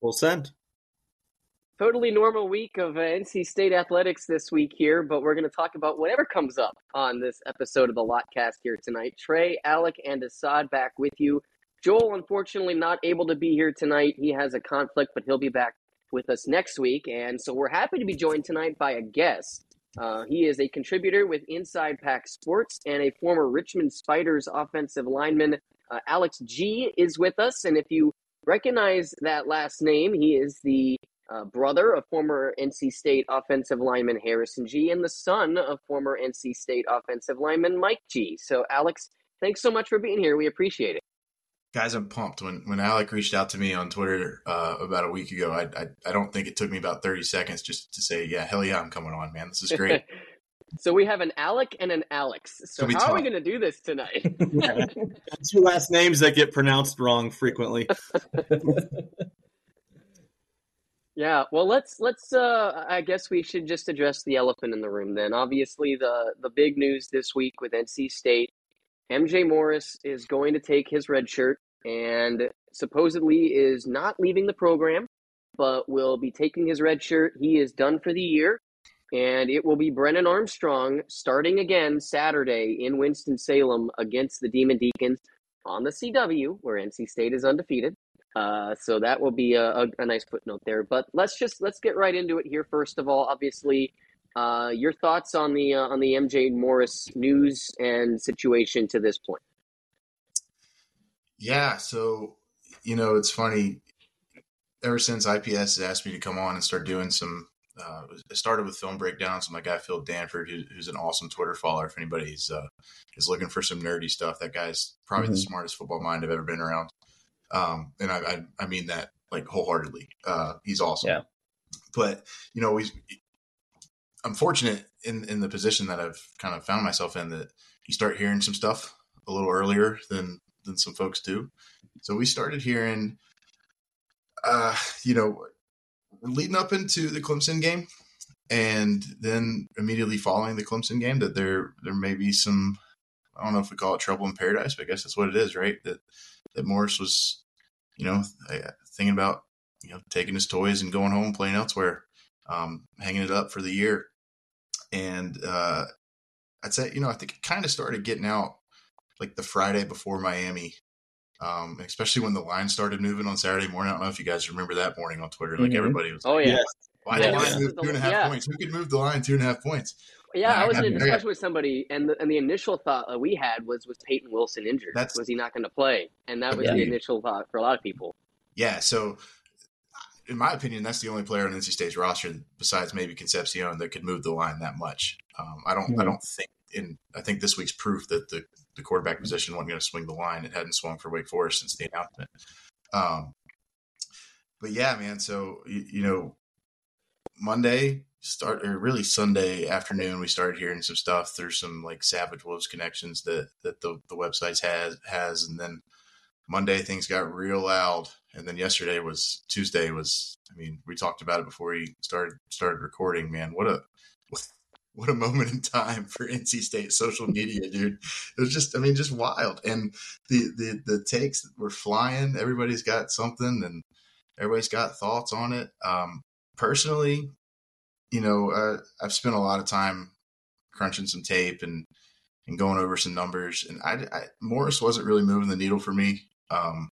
We'll send. Totally normal week of uh, NC State athletics this week here, but we're going to talk about whatever comes up on this episode of the Lotcast here tonight. Trey, Alec, and Assad back with you. Joel, unfortunately, not able to be here tonight. He has a conflict, but he'll be back with us next week. And so we're happy to be joined tonight by a guest. Uh, he is a contributor with Inside Pack Sports and a former Richmond Spiders offensive lineman. Uh, Alex Gee is with us. And if you recognize that last name, he is the uh, brother of former NC State offensive lineman Harrison Gee, and the son of former NC State offensive lineman Mike Gee. So, Alex, thanks so much for being here. We appreciate it. Guys, I'm pumped. When when Alec reached out to me on Twitter uh, about a week ago, I, I, I don't think it took me about 30 seconds just to say, yeah, hell yeah, I'm coming on, man. This is great. so we have an Alec and an Alex. So how are we going to do this tonight? yeah. Two last names that get pronounced wrong frequently. Yeah, well let's let's uh I guess we should just address the elephant in the room then. Obviously the the big news this week with NC State, MJ Morris is going to take his red shirt and supposedly is not leaving the program, but will be taking his red shirt. He is done for the year. And it will be Brennan Armstrong starting again Saturday in Winston-Salem against the Demon Deacons on the CW, where NC State is undefeated. Uh, so that will be a, a, a, nice footnote there. But let's just let's get right into it here. First of all, obviously, uh, your thoughts on the uh, on the MJ Morris news and situation to this point. Yeah, so you know it's funny. Ever since IPS has asked me to come on and start doing some, uh, it started with film breakdowns. My guy Phil Danford, who, who's an awesome Twitter follower. If anybody's uh, is looking for some nerdy stuff, that guy's probably mm-hmm. the smartest football mind I've ever been around. Um, and I, I, I mean that like wholeheartedly. Uh, he's awesome. Yeah. But you know, we I'm fortunate in in the position that I've kind of found myself in that you start hearing some stuff a little earlier than than some folks do. So we started hearing, uh, you know, leading up into the Clemson game, and then immediately following the Clemson game, that there there may be some. I don't know if we call it trouble in paradise, but I guess that's what it is, right? That that Morris was, you know, thinking about you know taking his toys and going home playing elsewhere, um, hanging it up for the year, and uh, I'd say you know I think it kind of started getting out like the Friday before Miami. Um, especially when the line started moving on Saturday morning. I don't know if you guys remember that morning on Twitter. Like mm-hmm. everybody was, oh yeah, why yeah. the line move two and a half yeah. points? Who could move the line two and a half points? Yeah, I was in a discussion with somebody, and the, and the initial thought that we had was was Peyton Wilson injured? That's, was he not going to play? And that was yeah. the initial thought for a lot of people. Yeah, so in my opinion, that's the only player on NC State's roster besides maybe Concepcion that could move the line that much. Um, I don't, mm-hmm. I don't think. In I think this week's proof that the the quarterback position wasn't going to swing the line. It hadn't swung for Wake Forest since the announcement. Um, but yeah, man. So you, you know, Monday start or really Sunday afternoon we started hearing some stuff through some like Savage Wolves connections that that the the websites has has and then Monday things got real loud and then yesterday was Tuesday was I mean we talked about it before we started started recording man what a what a moment in time for NC State social media dude. It was just I mean just wild. And the the the takes were flying. Everybody's got something and everybody's got thoughts on it. Um personally you know, uh, I've spent a lot of time crunching some tape and and going over some numbers, and I, I Morris wasn't really moving the needle for me. Um,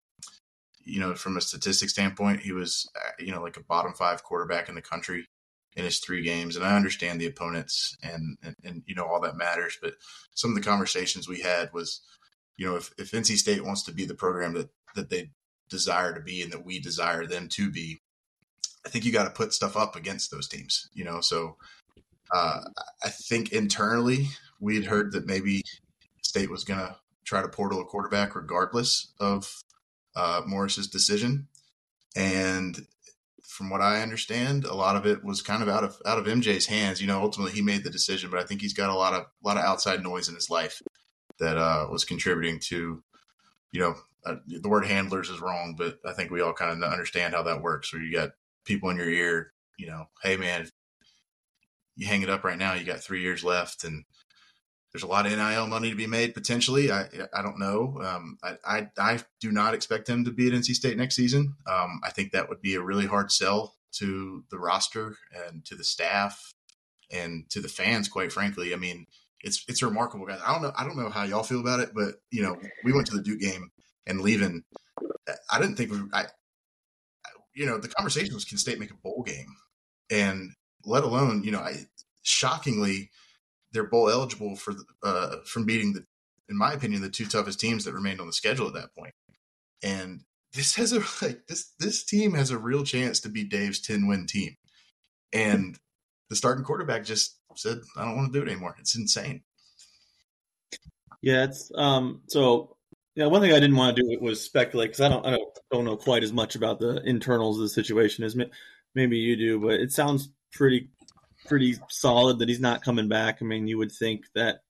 you know, from a statistic standpoint, he was uh, you know like a bottom five quarterback in the country in his three games, and I understand the opponents and, and and you know all that matters. But some of the conversations we had was, you know, if if NC State wants to be the program that that they desire to be and that we desire them to be, I think you got to put stuff up against those teams, you know. So uh, I think internally we'd heard that maybe State was going to try to portal a quarterback regardless of uh, Morris's decision, and from what I understand, a lot of it was kind of out of out of MJ's hands. You know, ultimately he made the decision, but I think he's got a lot of a lot of outside noise in his life that uh, was contributing to, you know, uh, the word handlers is wrong, but I think we all kind of understand how that works. Where you got people in your ear, you know, hey man, you hang it up right now, you got three years left, and there's a lot of NIL money to be made potentially. I I don't know. Um, I, I, I do not expect him to be at NC State next season. Um, I think that would be a really hard sell to the roster and to the staff and to the fans. Quite frankly, I mean, it's it's remarkable, guys. I don't know. I don't know how y'all feel about it, but you know, we went to the Duke game and leaving. I didn't think we. I, you know, the conversation was can State make a bowl game, and let alone you know, I shockingly they're bowl eligible for uh, from beating the, in my opinion, the two toughest teams that remained on the schedule at that point. And this has a like this this team has a real chance to be Dave's ten win team, and the starting quarterback just said, "I don't want to do it anymore." It's insane. Yeah, it's um. So yeah, one thing I didn't want to do was speculate because I don't I don't don't know quite as much about the internals of the situation as maybe you do, but it sounds pretty pretty solid that he's not coming back. I mean, you would think that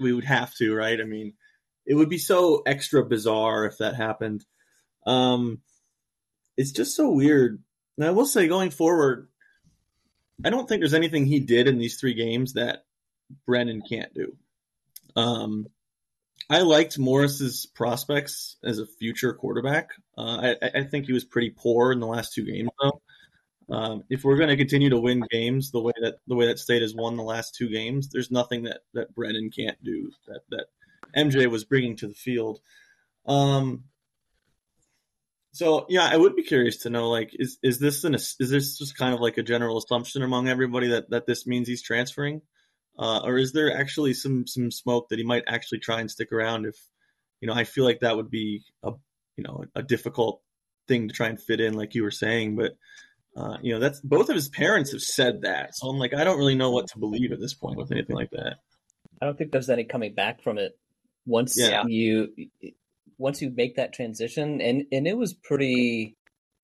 we would have to, right? I mean, it would be so extra bizarre if that happened. Um, it's just so weird. And I will say, going forward, I don't think there's anything he did in these three games that Brennan can't do. Um, I liked Morris's prospects as a future quarterback. Uh, I, I, think he was pretty poor in the last two games, though. Um, if we're going to continue to win games the way that the way that State has won the last two games, there's nothing that that Brennan can't do that that MJ was bringing to the field. Um, so yeah, I would be curious to know like is is this an is this just kind of like a general assumption among everybody that that this means he's transferring, uh, or is there actually some some smoke that he might actually try and stick around if you know I feel like that would be a you know a difficult thing to try and fit in like you were saying, but uh, you know, that's both of his parents have said that. So I'm like, I don't really know what to believe at this point with anything like that. I don't think there's any coming back from it once yeah. you once you make that transition and and it was pretty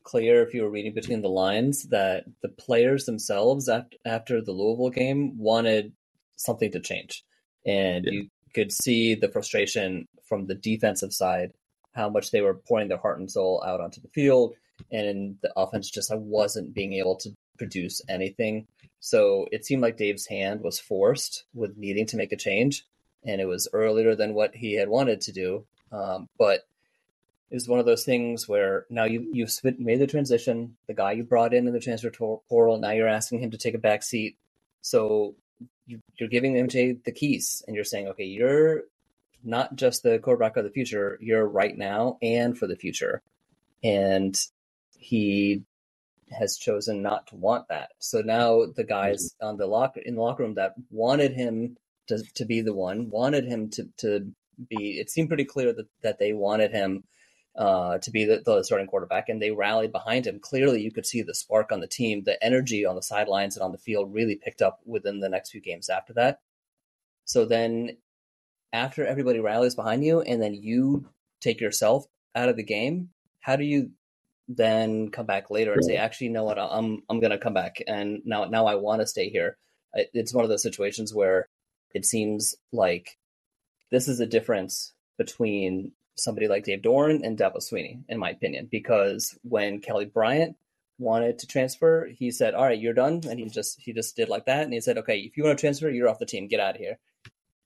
clear if you were reading between the lines that the players themselves after, after the Louisville game wanted something to change and yeah. you could see the frustration from the defensive side how much they were pouring their heart and soul out onto the field and the offense just wasn't being able to produce anything. So it seemed like Dave's hand was forced with needing to make a change, and it was earlier than what he had wanted to do. Um, but it was one of those things where now you you've made the transition. The guy you brought in in the transfer portal, now you're asking him to take a back seat. So you, you're giving MJ the keys, and you're saying, okay, you're not just the quarterback of the future, you're right now and for the future. And he has chosen not to want that. So now the guys on the locker in the locker room that wanted him to, to be the one, wanted him to, to be, it seemed pretty clear that, that they wanted him uh, to be the, the, starting quarterback and they rallied behind him. Clearly you could see the spark on the team, the energy on the sidelines and on the field really picked up within the next few games after that. So then after everybody rallies behind you and then you take yourself out of the game, how do you then come back later and say, actually, you know what, I'm I'm gonna come back, and now now I want to stay here. It's one of those situations where it seems like this is a difference between somebody like Dave Doeren and Dabo Swinney, in my opinion, because when Kelly Bryant wanted to transfer, he said, "All right, you're done," and he just he just did like that, and he said, "Okay, if you want to transfer, you're off the team. Get out of here."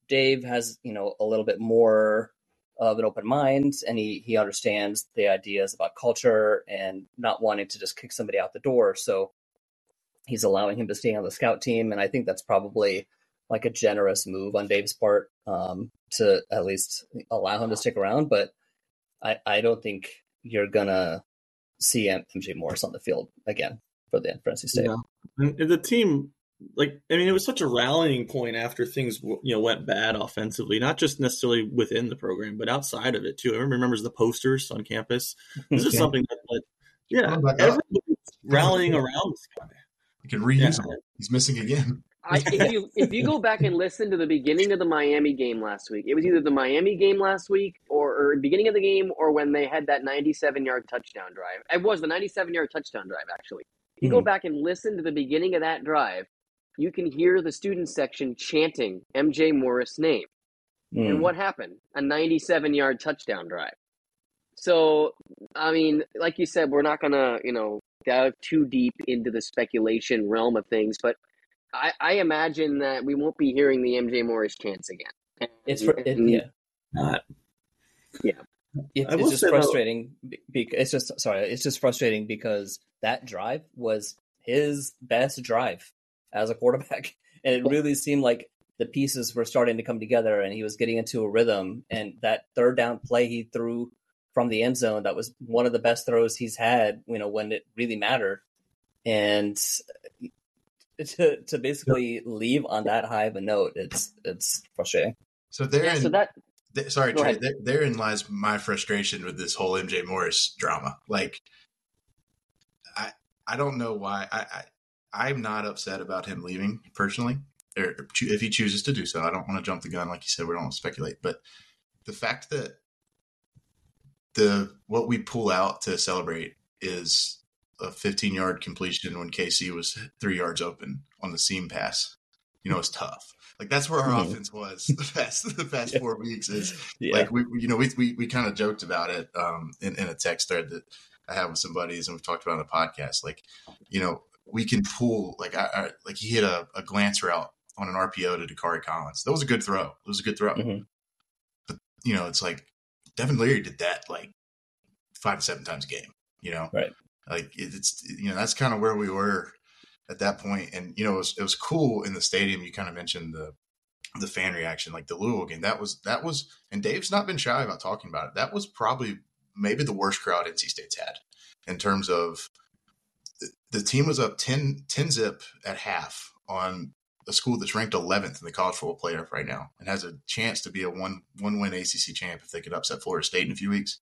Dave has you know a little bit more of an open mind and he he understands the ideas about culture and not wanting to just kick somebody out the door. So he's allowing him to stay on the scout team and i think that's probably like a generous move on dave's part um, to at least allow him to stick around. But i i don't think you're gonna see mj morris on the field again for the nc state yeah. and the team like I mean, it was such a rallying point after things you know went bad offensively, not just necessarily within the program, but outside of it too. Everyone remembers the posters on campus. This is something that, like, yeah, everybody's rallying around this guy. You can reuse yeah. him. He's missing again. I, if you if you go back and listen to the beginning of the Miami game last week, it was either the Miami game last week or, or beginning of the game or when they had that 97 yard touchdown drive. It was the 97 yard touchdown drive actually. If you hmm. go back and listen to the beginning of that drive, you can hear the student section chanting MJ Morris' name. Mm. And hmm. what happened? A 97 yard touchdown drive. So, I mean, like you said, we're not going to, you know, dive too deep into the speculation realm of things, but I, I imagine that we won't be hearing the MJ Morris chance again. And, it's for, it, yeah, not yeah. It, it's just frustrating. Because it's just sorry. It's just frustrating because that drive was his best drive as a quarterback, and it really seemed like the pieces were starting to come together, and he was getting into a rhythm. And that third down play he threw from the end zone that was one of the best throws he's had. You know when it really mattered, and to to basically leave on that high of a note, it's it's frustrating. So there, yeah, so that sorry, Trey. There, therein lies my frustration with this whole MJ Morris drama. Like, I I don't know why I, I I'm not upset about him leaving personally, or if he chooses to do so. I don't want to jump the gun, like you said. We don't want to speculate, but the fact that the what we pull out to celebrate is a 15 yard completion when KC was three yards open on the seam pass. You know, it's tough. Like that's where our mm-hmm. offense was the past the past yeah. four weeks. Is yeah. like we you know we we, we kind of joked about it um, in, in a text thread that I have with some buddies and we've talked about on the podcast. Like you know we can pull like I, I like he hit a, a, glance route on an RPO to Dacari Collins. That was a good throw. It was a good throw. Mm-hmm. But you know it's like Devin Leary did that like five to seven times a game. You know, right? Like it's you know that's kind of where we were at that point. And you know, it was, it was cool in the stadium. You kind of mentioned the the fan reaction, like the Louisville game. That was that was, and Dave's not been shy about talking about it. That was probably maybe the worst crowd NC State's had in terms of the, team was up 10, 10 zip at half on a school that's ranked 11th in the college football playoff right now and has a chance to be a one one win ACC champ if they could upset Florida State in a few weeks.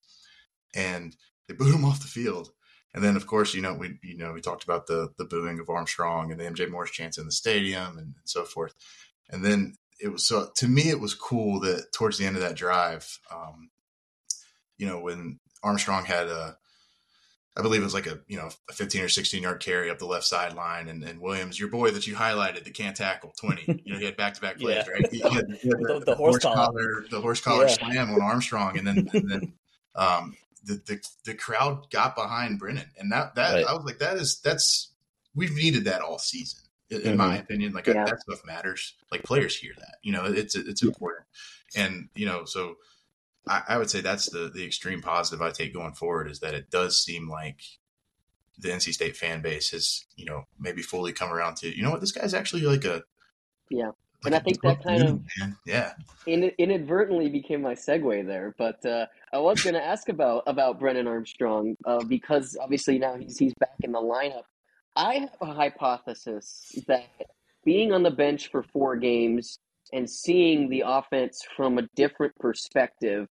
And they boot them off the field. And then, of course, you know we you know we talked about the the booing of Armstrong and the MJ Morris chance in the stadium and, and so forth. And then it was so to me it was cool that towards the end of that drive, um, you know, when Armstrong had a I believe it was like a you know a 15 or 16 yard carry up the left sideline, and, and Williams, your boy that you highlighted, the can't tackle 20. You know he had back to back plays, yeah. right? He had, he had the, the, the, horse collar, the horse collar yeah. slam on Armstrong, and then and then um, the, the, the crowd got behind Brennan, and that that right. I was like, that is that's we've needed that all season, in, mm-hmm. my opinion. Like yeah. I, that stuff matters. Like players hear that, you know, it's it's important, and you know, so I, I would say that's the the extreme positive I take going forward is that it does seem like the NC State fan base has, you know, maybe fully come around to, you know what, this guy's actually like a yeah and I think that kind of yeah inadvertently became my segue there. But uh, I was going to ask about about Brennan Armstrong uh, because obviously now he's he's back in the lineup. I have a hypothesis that being on the bench for four games and seeing the offense from a different perspective,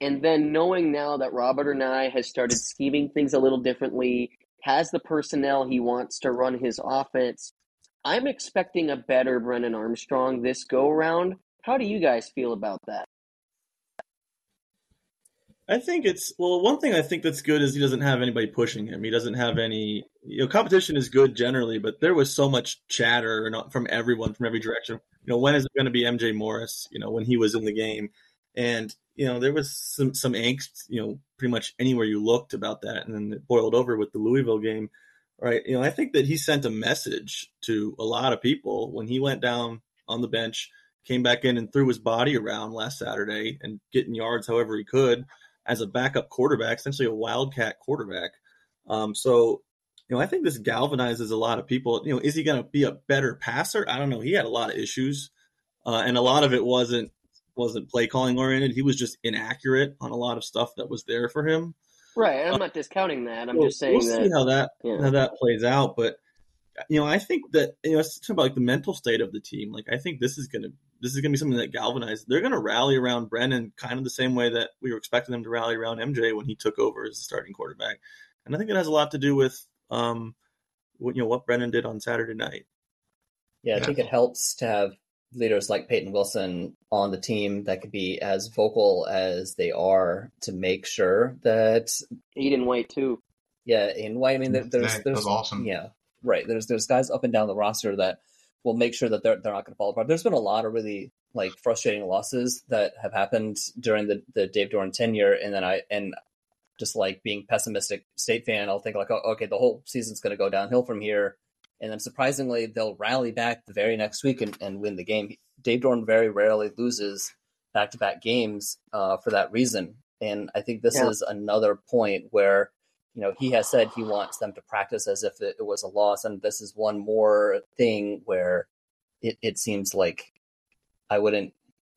and then knowing now that Robert Anae has started scheming things a little differently, has the personnel he wants to run his offense I'm expecting a better Brennan Armstrong this go around. How do you guys feel about that? I think it's well. One thing I think that's good is he doesn't have anybody pushing him. He doesn't have any. You know, competition is good generally, but there was so much chatter uh, from everyone from every direction. You know, when is it going to be MJ Morris? You know, when he was in the game, and you know there was some some angst. You know, pretty much anywhere you looked about that, and then it boiled over with the Louisville game right? You know, I think that he sent a message to a lot of people when he went down on the bench, came back in and threw his body around last Saturday and getting yards however he could as a backup quarterback, essentially a wildcat quarterback. Um, so, you know, I think this galvanizes a lot of people. You know, is he going to be a better passer? I don't know. He had a lot of issues, uh, and a lot of it wasn't wasn't play calling oriented. He was just inaccurate on a lot of stuff that was there for him. Right. I'm not discounting that. I'm well, just saying we'll that, see how that yeah. how that plays out. But you know, I think that you know, it's about like the mental state of the team. Like, I think this is gonna this is gonna be something that galvanizes. They're gonna rally around Brennan, kind of the same way that we were expecting them to rally around MJ when he took over as the starting quarterback. And I think it has a lot to do with um, what you know what Brennan did on Saturday night. Yeah, I think it helps to have leaders like Peyton Wilson on the team that could be as vocal as they are to make sure that Aydan White too. Yeah, in White. I mean, there's there's, there's awesome. Yeah, right. There's there's guys up and down the roster that will make sure that they're they're not going to fall apart. There's been a lot of really like frustrating losses that have happened during the the Dave Doeren tenure, and then I and just like being pessimistic state fan, I'll think like, oh, okay, the whole season's going to go downhill from here and then surprisingly they'll rally back the very next week and, and win the game. Dave Doeren very rarely loses back to back games uh, for that reason, and I think this yeah. is another point where you know he has said he wants them to practice as if it, was a loss, and this is one more thing where it, it seems like I wouldn't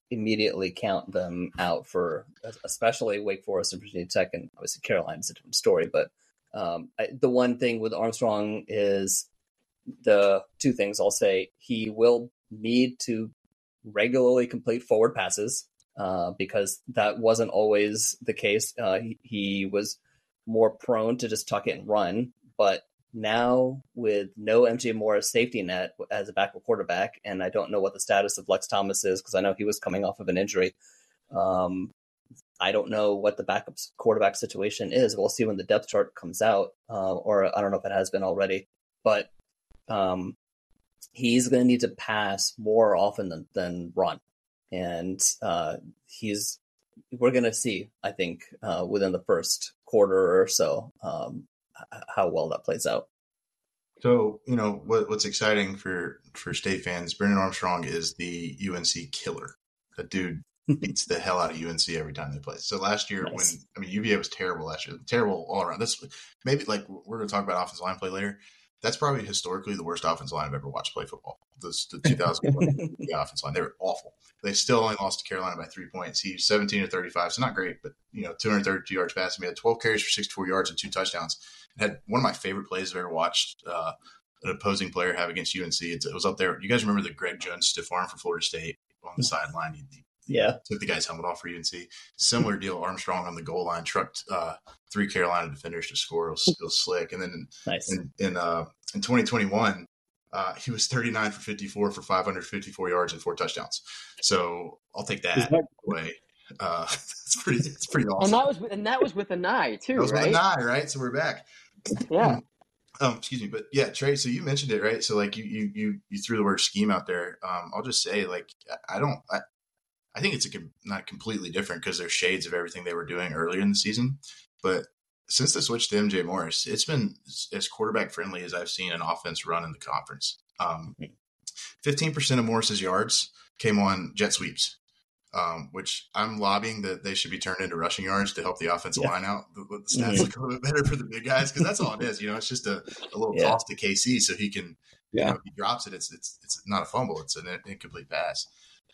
immediately count them out for especially Wake Forest and Virginia Tech, and obviously Carolina's a different story. But um, I, the one thing with Armstrong is the two things I'll say: he will need to regularly complete forward passes uh, because that wasn't always the case. Uh, he, he was more prone to just tuck it and run, but now with no MJ Morris safety net as a backup quarterback, and I don't know what the status of Lex Thomas is because I know he was coming off of an injury. Um, I don't know what the backup quarterback situation is. We'll see when the depth chart comes out, uh, or I don't know if it has been already. But um, he's going to need to pass more often than, than run, and uh, he's we're going to see. I think uh, within the first quarter or so um, how well that plays out. So you know what, what's exciting for for state fans. Brennan Armstrong is the UNC killer. That dude beats the hell out of UNC every time they play. So last year, nice. when I mean UVA was terrible last year, terrible all around. This maybe like we're going to talk about offensive line play later. That's probably historically the worst offensive line I've ever watched play football. This the 2000 the offensive line. They were awful. They still only lost to Carolina by three points. He's 17 to 35, so not great, but you know 232 yards passing. He had 12 carries for 64 yards and two touchdowns had one of my favorite plays I've ever watched uh, an opposing player have against UNC. It, it was up there. You guys remember the Greg Jones stiff arm for Florida State on the sideline? He, he, yeah, took the guy's helmet off for UNC. Similar deal. Armstrong on the goal line trucked uh, three Carolina defenders to score. It was, it was slick. And then in nice. in in, uh, in 2021. Uh, he was 39 for 54 for 554 yards and four touchdowns. So I'll take that, that away. Uh, it's pretty, it's pretty awesome. And that was, and that was with an eye too, that was right? With an eye, right? So we're back. Yeah. Um, excuse me, but yeah, Trey. So you mentioned it, right? So like you you you you threw the word scheme out there. Um, I'll just say like I don't I, I think it's a, not completely different because there's shades of everything they were doing earlier in the season, but since the switch to MJ Morris, it's been as quarterback friendly as I've seen an offense run in the conference. Um, 15% of Morris's yards came on jet sweeps um, which I'm lobbying that they should be turned into rushing yards to help the offensive yeah. line out. The, the stats mm-hmm. look a little bit better for the big guys because that's all it is. You know, it's just a, a little yeah. toss to KC so he can. Yeah. You know, if he drops it, it's it's it's not a fumble; it's an incomplete pass.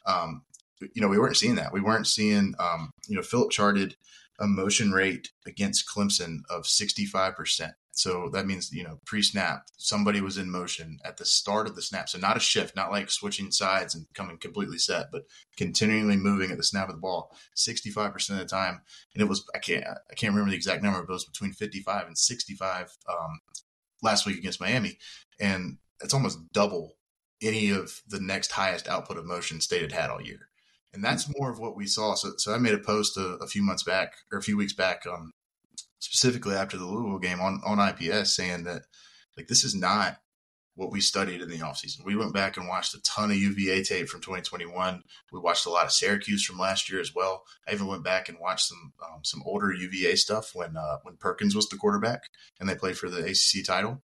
Um, you know, we weren't seeing that. We weren't seeing. Um, you know, Philip charted a motion rate against Clemson of 65 percent so that means, you know, pre snap, somebody was in motion at the start of the snap. So not a shift, not like switching sides and coming completely set, but continually moving at the snap of the ball 65% of the time. And it was, I can't, I can't remember the exact number, but it was between 55 and 65 um, last week against Miami. And it's almost double any of the next highest output of motion state had had all year. And that's more of what we saw. So, so I made a post a, a few months back or a few weeks back um, specifically after the Louisville game on, on IPS saying that like this is not what we studied in the offseason. We went back and watched a ton of UVA tape from 2021. We watched a lot of Syracuse from last year as well. I even went back and watched some um, some older UVA stuff when uh, when Perkins was the quarterback and they played for the ACC title.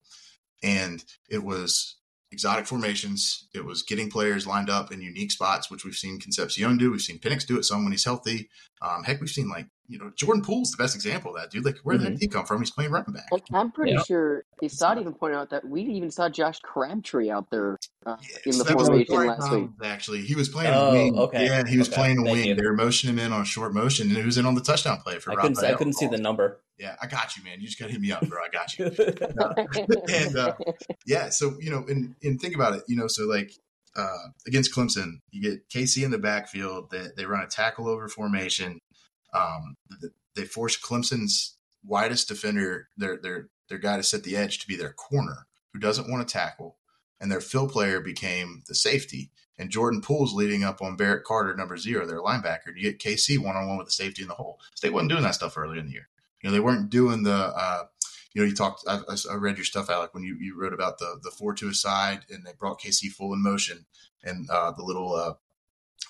And it was exotic formations. It was getting players lined up in unique spots, which we've seen Concepcion do. We've seen Penix do it some when he's healthy. Um, heck, we've seen like you know Jordan Poole's the best example of that dude. Like where mm-hmm. did he come from? He's playing running back. Like, I'm pretty yeah. sure Assad even pointed out that we even saw Josh Crabtree out there uh, in the formation last week. Actually, he was playing oh, a wing. Okay. Yeah, he was okay. playing a wing. You. They were motioning him in on short motion, and he was in on the touchdown play for. I couldn't, I couldn't see the number. Yeah, I got you, man. You just got to hit me up, bro. I got you. and uh, yeah, so you know, and and think about it. You know, so like uh, against Clemson, you get KC in the backfield. They, they run a tackle over formation. Um, they forced Clemson's widest defender, their their their guy to set the edge, to be their corner, who doesn't want to tackle, and their fill player became the safety. And Jordan Poole's leading up on Barrett Carter, number zero, their linebacker. And You get KC one on one with the safety in the hole. State wasn't doing that stuff earlier in the year. You know, they weren't doing the. Uh, you know, you talked. I, I, read your stuff, Alec, when you, you wrote about the the four to a side, and they brought KC full in motion, and uh, the little uh,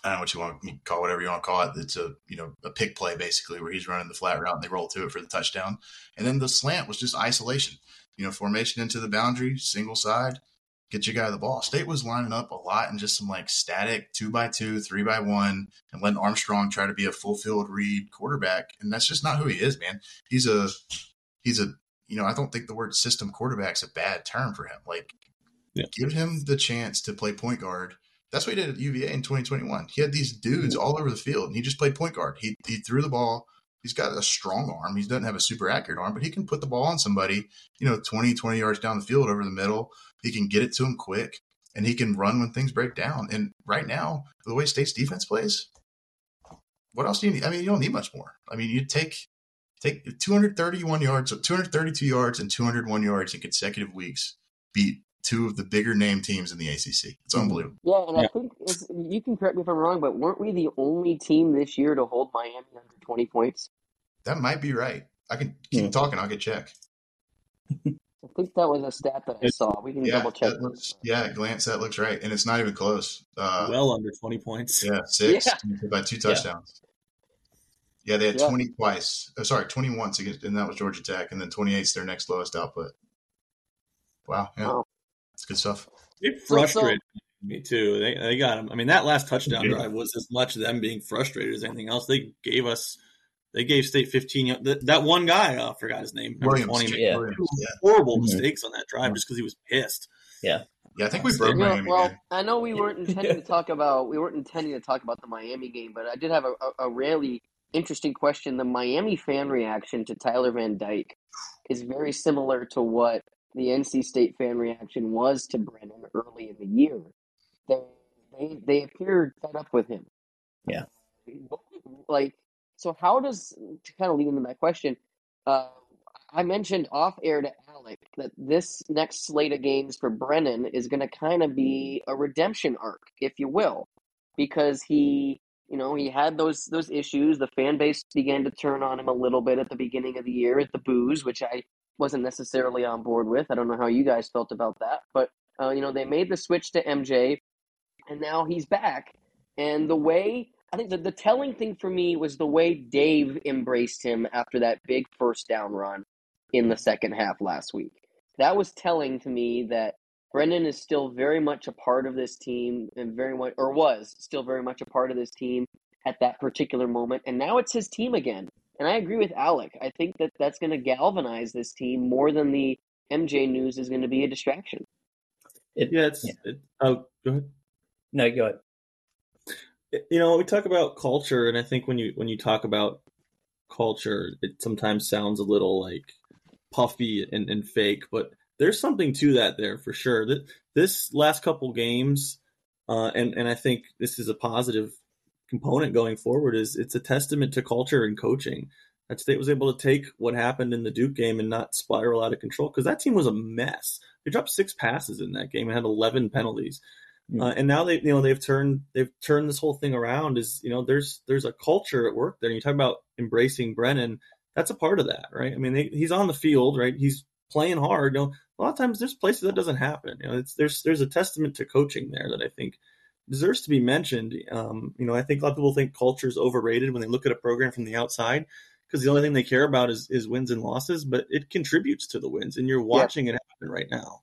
I don't know what you want to call whatever you want to call it. It's a you know a pick play basically where he's running the flat route and they roll to it for the touchdown. And then the slant was just isolation. You know, formation into the boundary, single side, get your guy the ball. State was lining up a lot in just some like static two by two, three by one, and letting Armstrong try to be a full field read quarterback. And that's just not who he is, man. He's a he's a you know, I don't think the word system quarterback's a bad term for him. Like yeah. give him the chance to play point guard. That's what he did at UVA in 2021. He had these dudes mm-hmm. all over the field and he just played point guard. He he threw the ball he's got a strong arm. He doesn't have a super accurate arm, but he can put the ball on somebody, you know, 20, 20 yards down the field over the middle. He can get it to him quick and he can run when things break down. And right now, the way State's defense plays, what else do you need? I mean, you don't need much more. I mean, you take take 231 yards, 232 yards, and 201 yards in consecutive weeks, beat two of the bigger name teams in the ACC. It's mm-hmm. unbelievable. Yeah, and I think you can correct me if I'm wrong, but weren't we the only team this year to hold Miami under 20 points? That might be right. I can keep yeah. talking. I'll get check. I think that was a stat that I saw. We can yeah, double check. Looks, yeah, glance that looks right, and it's not even close. Uh, well under 20 points. Yeah, six yeah. by two touchdowns. Yeah, they had 20 twice. Oh, sorry, 20 once against, and that was Georgia Tech, and then 28 is their next lowest output. Wow. Yeah. Wow. It's good stuff. It frustrated so, me too. They they got him. I mean, that last touchdown yeah. drive was as much them being frustrated as anything else. They gave us. They gave State 15. That, that one guy, uh, I forgot his name. Williams, 20, yeah. Horrible mm-hmm. mistakes on that drive just because he was pissed. Yeah. Yeah, I think we broke Miami. Well, again. I know we weren't intending to talk about we weren't intending to talk about the Miami game, but I did have a, a, a really interesting question. The Miami fan reaction to Tyler Van Dyke is very similar to what the NC State fan reaction was to Brennan early in the year. They they they appeared fed up with him. Yeah. Like so, how does to kind of lead into that question? Uh, I mentioned off air to Alec that this next slate of games for Brennan is going to kind of be a redemption arc, if you will, because he, you know, he had those those issues. The fan base began to turn on him a little bit at the beginning of the year at the booze, which I wasn't necessarily on board with. I don't know how you guys felt about that, but uh, you know they made the switch to MJ, and now he's back. And the way I think the, the telling thing for me was the way Dave embraced him after that big first down run in the second half last week. That was telling to me that Brennan is still very much a part of this team and very much, or was still very much a part of this team at that particular moment. And now it's his team again. And I agree with Alec. I think that that's going to galvanize this team more than the MJ news is going to be a distraction. It, yeah, it's. Yeah. It, oh, go ahead. No, go ahead. You know, we talk about culture, and I think when you when you talk about culture, it sometimes sounds a little like puffy and, and fake, but there's something to that there for sure. That this last couple games, uh, and and I think this is a positive component going forward is it's a testament to culture and coaching. That State was able to take what happened in the Duke game and not spiral out of control because that team was a mess. They dropped six passes in that game and had 11 penalties. Uh, and now they, you know, they've turned they've turned this whole thing around. Is you know, there's there's a culture at work there. And you talk about embracing Brennan. That's a part of that, right? I mean, they, he's on the field, right? He's playing hard. You know, a lot of times there's places that doesn't happen. You know, it's there's there's a testament to coaching there that I think deserves to be mentioned. Um, you know, I think a lot of people think culture is overrated when they look at a program from the outside because the only thing they care about is, is wins and losses, but it contributes to the wins, and you're watching yeah. it happen right now.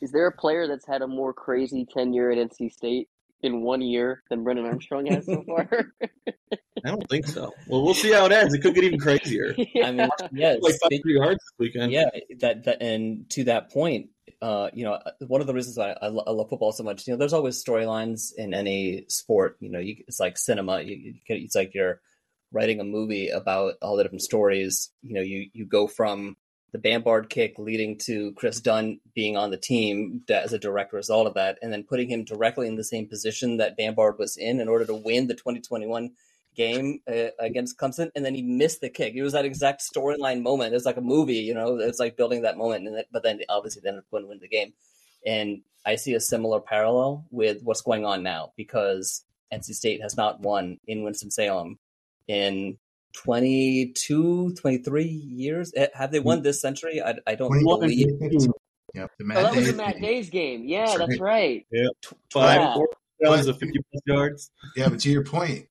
Is there a player that's had a more crazy tenure at NC State in one year than Brennan Armstrong has so far? I don't think so. Well, we'll see how it ends. It could get even crazier. Yeah. I mean, yeah, like pretty hard this weekend. Yeah, that, that and to that point, uh, you know, one of the reasons I, I, love football so much, you know, there's always storylines in any sport. You know, you, it's like cinema. You, you can, it's like you're writing a movie about all the different stories. You know, you you go from the Bambard kick leading to Chris Dunn being on the team as a direct result of that, and then putting him directly in the same position that Bambard was in in order to win the 2021 game uh, against Clemson, and then he missed the kick. It was that exact storyline moment. It's like a movie, you know. It's like building that moment, and but then obviously they ended up going to win the game. And I see a similar parallel with what's going on now because NC State has not won in Winston Salem in 22, 23 years. Eh, have they won this century? I, I don't believe. Yep. The Matt oh, that was the Matt Dayes game. Yeah, that's right. Yeah, five. Yeah. That was a 50 plus yards. Yeah, but to your point,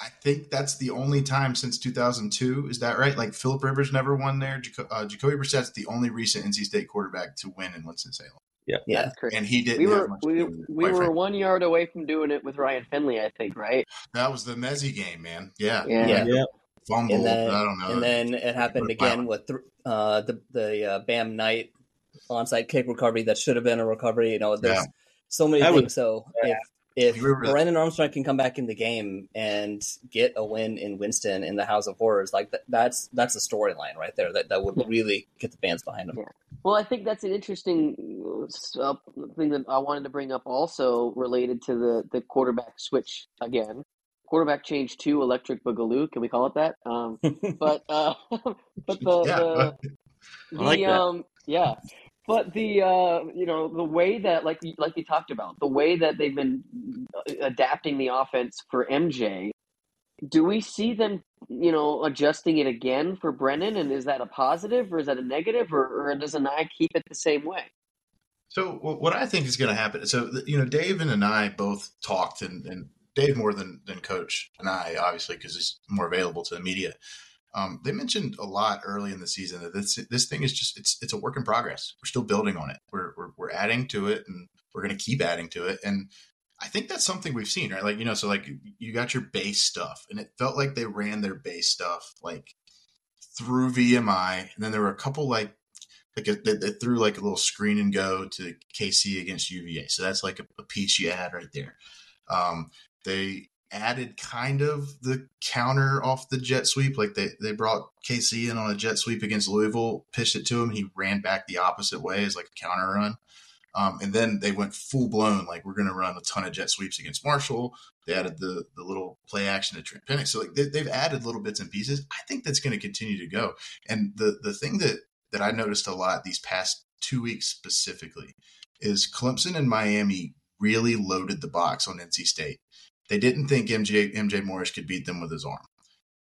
I think that's the only time since 2002. Is that right? Like Philip Rivers never won there. Jaco- uh, Jacoby Brissett's the only recent NC State quarterback to win in Winston Salem. Yeah, yeah, that's correct. and he didn't. We were we, we were one yard away from doing it with Ryan Finley, I think, right? That was the Mezzi game, man. Yeah, yeah, yeah. yeah. Fumble. And then, I don't know. And then it happened again with th- uh, the the uh, Bam Knight onside kick recovery that should have been a recovery. You know, there's Yeah. so many That things. was- so if if We were- Brennan Armstrong can come back in the game and get a win in Winston in the House of Horrors, like that, that's that's a storyline right there that, that would Yeah. really get the fans behind him. Yeah. Well, I think that's an interesting uh, thing that I wanted to bring up also related to the, the quarterback switch again. Quarterback change to electric boogaloo. Can we call it that? Um, but uh, but the, Yeah. the, the I like that. um yeah but the uh you know the way that like like you talked about the way that they've been adapting the offense for MJ do we see them you know adjusting it again for Brennan and is that a positive or is that a negative or, or does Anae keep it the same way So what I think is going to happen. So you know, Dave and I both talked, and, and Dave more than than Coach and I, obviously, because he's more available to the media. Um, they mentioned a lot early in the season that this this thing is just it's it's a work in progress. We're still building on it. We're we're, we're adding to it, and we're going to keep adding to it. And I think that's something we've seen, right? Like you know, so like you got your base stuff, and it felt like they ran their base stuff like through VMI, and then there were a couple like like a, they, they threw like a little screen and go to KC against UVA. So that's like a, a piece you add right there. Um, they added kind of the counter off the jet sweep. Like they, they brought KC in on a jet sweep against Louisville, pitched it to him. He ran back the opposite way as like a counter run. Um, and then they went full blown, like we're going to run a ton of jet sweeps against Marshall. They added the the little play action to Trent Pennix. So like they, they've added little bits and pieces. I think that's going to continue to go. And the the thing that that I noticed a lot these past two weeks specifically is Clemson and Miami really loaded the box on NC State. They didn't think MJ MJ Morris could beat them with his arm.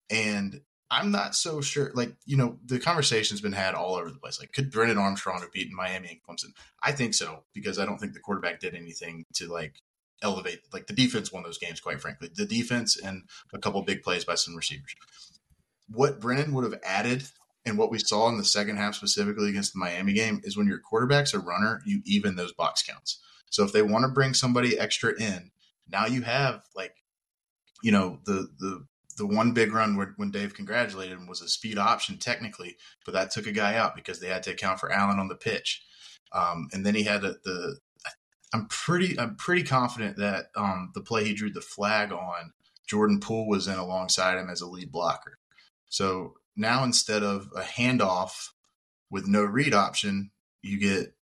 And I'm not so sure. Like, you know, the conversation's been had all over the place. Like, could Brennan Armstrong have beaten Miami and Clemson? I think so, because I don't think the quarterback did anything to like elevate like the defense won those games, quite frankly. The defense and a couple big plays by some receivers. What Brennan would have added and what we saw in the second half specifically against the Miami game is when your quarterback's a runner, you even those box counts. So if they want to bring somebody extra in, now you have like, you know, the the the one big run when, when Dave congratulated him was a speed option technically, but that took a guy out because they had to account for Allen on the pitch. Um, and then he had a, the I'm pretty I'm pretty confident that um, the play he drew the flag on Jordan Poole was in alongside him as a lead blocker. So now instead of a handoff with no read option, you get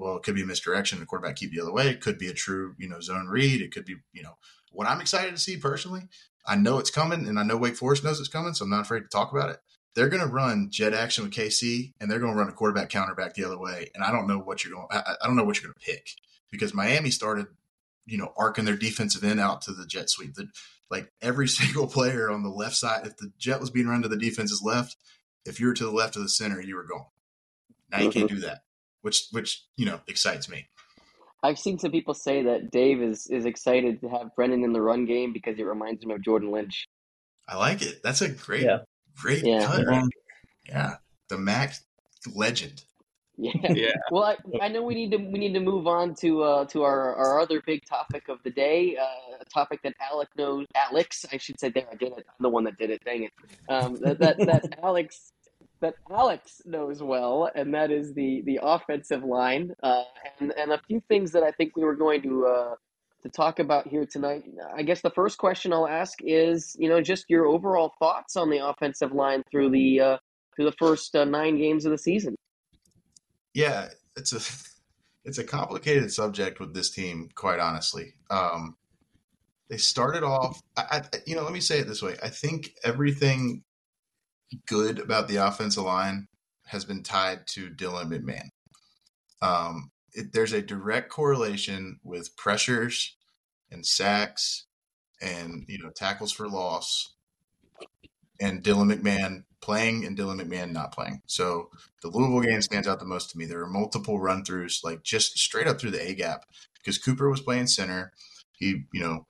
well, it could be a misdirection. The quarterback keep the other way. It could be a true, you know, zone read. It could be, you know, what I'm excited to see personally. I know it's coming, and I know Wake Forest knows it's coming, so I'm not afraid to talk about it. They're going to run jet action with KC, and they're going to run a quarterback counter back the other way. And I don't know what you're going. I, I don't know what you're going to pick because Miami started, you know, arcing their defensive end out to the jet sweep. The, like every single player on the left side, if the jet was being run to the defense's left, if you were to the left of the center, you were gone. Now you can't mm-hmm. do that, which which you know excites me. I've seen some people say that Dave is, is excited to have Brennan in the run game because it reminds him of Jordan Lynch. I like it. That's a great, Yeah. great Yeah. cut. Yeah. Yeah, the Mac legend. Yeah. Yeah. Well, I, I know we need to we need to move on to uh, to our, our other big topic of the day, uh, a topic that Alec knows. Alex, I should say. There, I did it. I'm the one that did it. Dang it. Um, that that, that Alex that Alex knows well, and that is the the offensive line, uh, and and a few things that I think we were going to uh, to talk about here tonight. I guess the first question I'll ask is, you know, just your overall thoughts on the offensive line through the uh, through the first uh, nine games of the season. Yeah, it's a it's a complicated subject with this team. Quite honestly, um, they started off. I, I, you know, let me say it this way. I think everything good about the offensive line has been tied to Dylan McMahon. Um, it, there's a direct correlation with pressures and sacks and you know tackles for loss and Dylan McMahon playing and Dylan McMahon not playing. So the Louisville game stands out the most to me. There were multiple run throughs, like just straight up through the A gap, because Cooper was playing center. He, you know,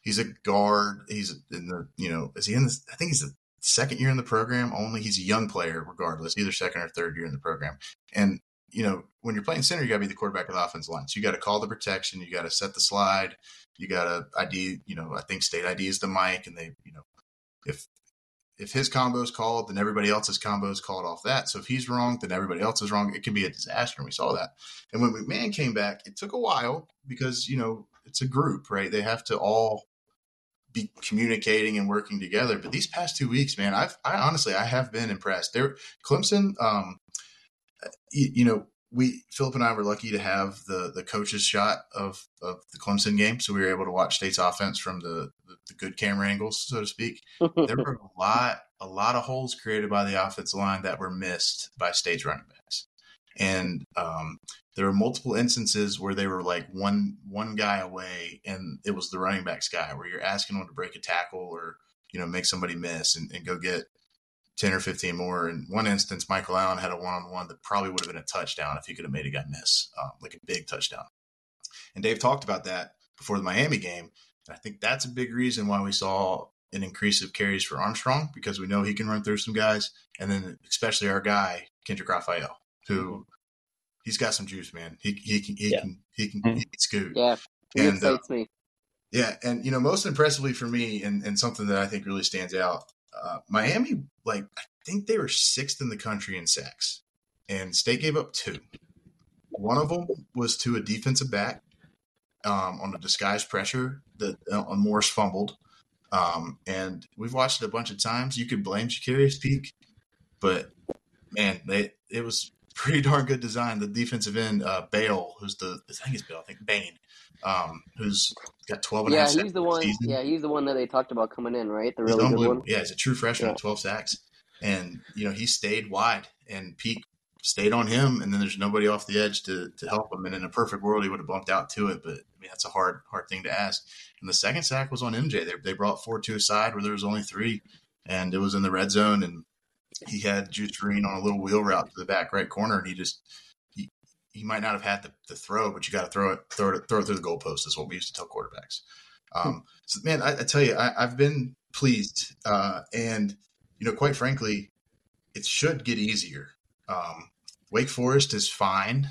he's a guard. He's in the, you know, is he in the? I think he's the second year in the program. Only he's a young player, regardless, either second or third year in the program. And you know, when you're playing center, you got to be the quarterback of the offensive line. So you got to call the protection, you got to set the slide, you got to ID. You know, I think state ID is the mic, and they, you know, if if his combo is called, then everybody else's combo is called off that. So if he's wrong, then everybody else is wrong. It can be a disaster, and we saw that. And when McMahon came back, it took a while because you know it's a group, right? They have to all be communicating and working together. But these past two weeks, man, I've I honestly I have been impressed. There, Clemson, um, you, you know, we Philip and I were lucky to have the the coach's shot of of the Clemson game, so we were able to watch State's offense from the the, the good camera angles, so to speak. there were a lot a lot of holes created by the offensive line that were missed by State's running backs, and um, there were multiple instances where they were like one one guy away, and it was the running backs guy where you're asking them to break a tackle or you know make somebody miss and, and go get 10 or 15 more. In one instance, Michael Allen had a one on one that probably would have been a touchdown if he could have made a guy miss, um, like a big touchdown. And Dave talked about that before the Miami game. And I think that's a big reason why we saw an increase of carries for Armstrong because we know he can run through some guys. And then especially our guy, Kendrick Raphael, who mm-hmm. he's got some juice, man. He, he can, he yeah. can, he can, mm-hmm. he can scoot. Yeah. He and, excites uh, me. Yeah. And, you know, most impressively for me and, and something that I think really stands out uh, Miami, like I think they were sixth in the country in sacks, and State gave up two. One of them was to a defensive back um, on a disguised pressure that uh, Morris fumbled. Um, and we've watched it a bunch of times. You could blame Jacarius Peak, but man, they, it was pretty darn good design. The defensive end, uh, Bale, who's the I think it's Bale, I think Bain, um, who's got 12 and yeah, he's the one. Season. Yeah, he's the one that they talked about coming in, right? The really good one. Yeah, he's a true freshman, yeah. 12 sacks, and you know he stayed wide, and Peak stayed on him, and then there's nobody off the edge to to help him. And in a perfect world, he would have bumped out to it, but I mean that's a hard hard thing to ask. And the second sack was on MJ. They they brought four to a side where there was only three, and it was in the red zone, and he had Juice Vereen on a little wheel route to the back right corner, and he just he, he might not have had the, the throw, but you got to throw it, throw it, throw it through the goalpost. Is what we used to tell quarterbacks. Hmm. Um, so, man, I, I, tell you, I, have been pleased, uh, and you know, quite frankly, it should get easier. Um, Wake Forest is fine.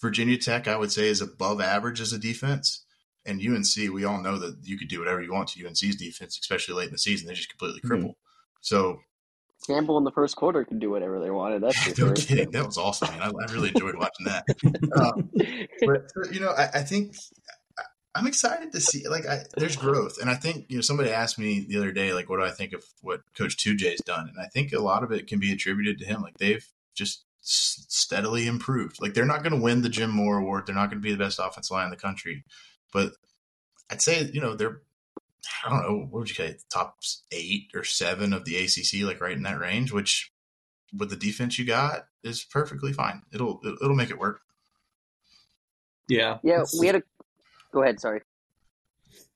Virginia Tech, I would say, is above average as a defense. And UNC, we all know that you could do whatever you want to UNC's defense, especially late in the season. They just completely hmm. cripple. Mm-hmm. So Campbell in the first quarter could do whatever they wanted. That's no kidding. That was awesome, man. I, I really enjoyed watching that. Um, but you know, I, I, think I'm excited to see. Like, I, there's growth, and I think you know somebody asked me the other day, like, what do I think of what Coach Two J's done? And I think a lot of it can be attributed to him. Like, they've just steadily improved. Like, they're not going to win the Joe Moore Award. They're not going to be the best offensive line in the country, but I'd say you know they're I don't know, what would you say, top eight or seven of the ACC, like right in that range, which with the defense you got is perfectly fine. It'll it'll make it work. Yeah. Yeah, we had a. Go ahead. Sorry.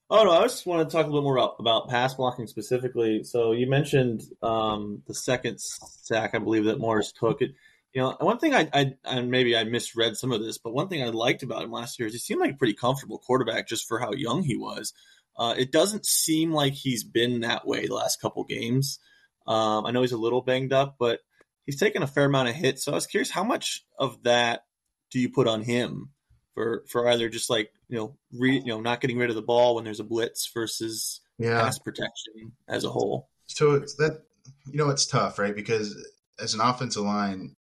Oh no, I just want to talk a little more about, about pass blocking specifically. So you mentioned um, the second sack, I believe that Morris took it. You know, one thing I, I and maybe I misread some of this, but one thing I liked about him last year is he seemed like a pretty comfortable quarterback just for how young he was. Uh, it doesn't seem like he's been that way the last couple games. Um, I know he's a little banged up, but he's taken a fair amount of hits. So I was curious, how much of that do you put on him for for either just like you know re, you know not getting rid of the ball when there's a blitz versus yeah. pass protection as a whole? So it's that you know it's tough, right? Because as an offensive line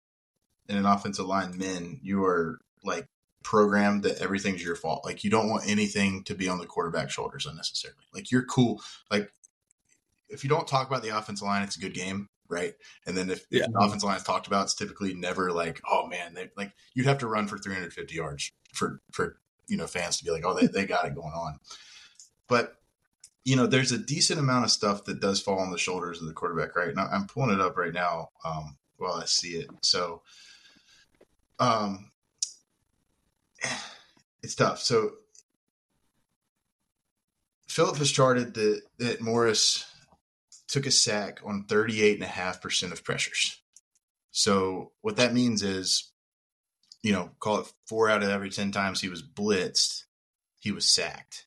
and an offensive line men, you are like programmed that everything's your fault. Like you don't want anything to be on the quarterback shoulders unnecessarily. Like you're cool. Like if you don't talk about the offensive line, it's a good game, right? And then if, yeah. if the offensive line is talked about, it's typically never like, oh man, they like you'd have to run for 350 yards for for you know fans to be like, oh, they, they got it going on. But you know, there's a decent amount of stuff that does fall on the shoulders of the quarterback, right? Now I'm pulling it up right now um, while I see it. So, um, it's tough. So Philip has charted that, that Morris took a sack on 38.5% of pressures. So what that means is, you know, call it four out of every 10 times he was blitzed, he was sacked.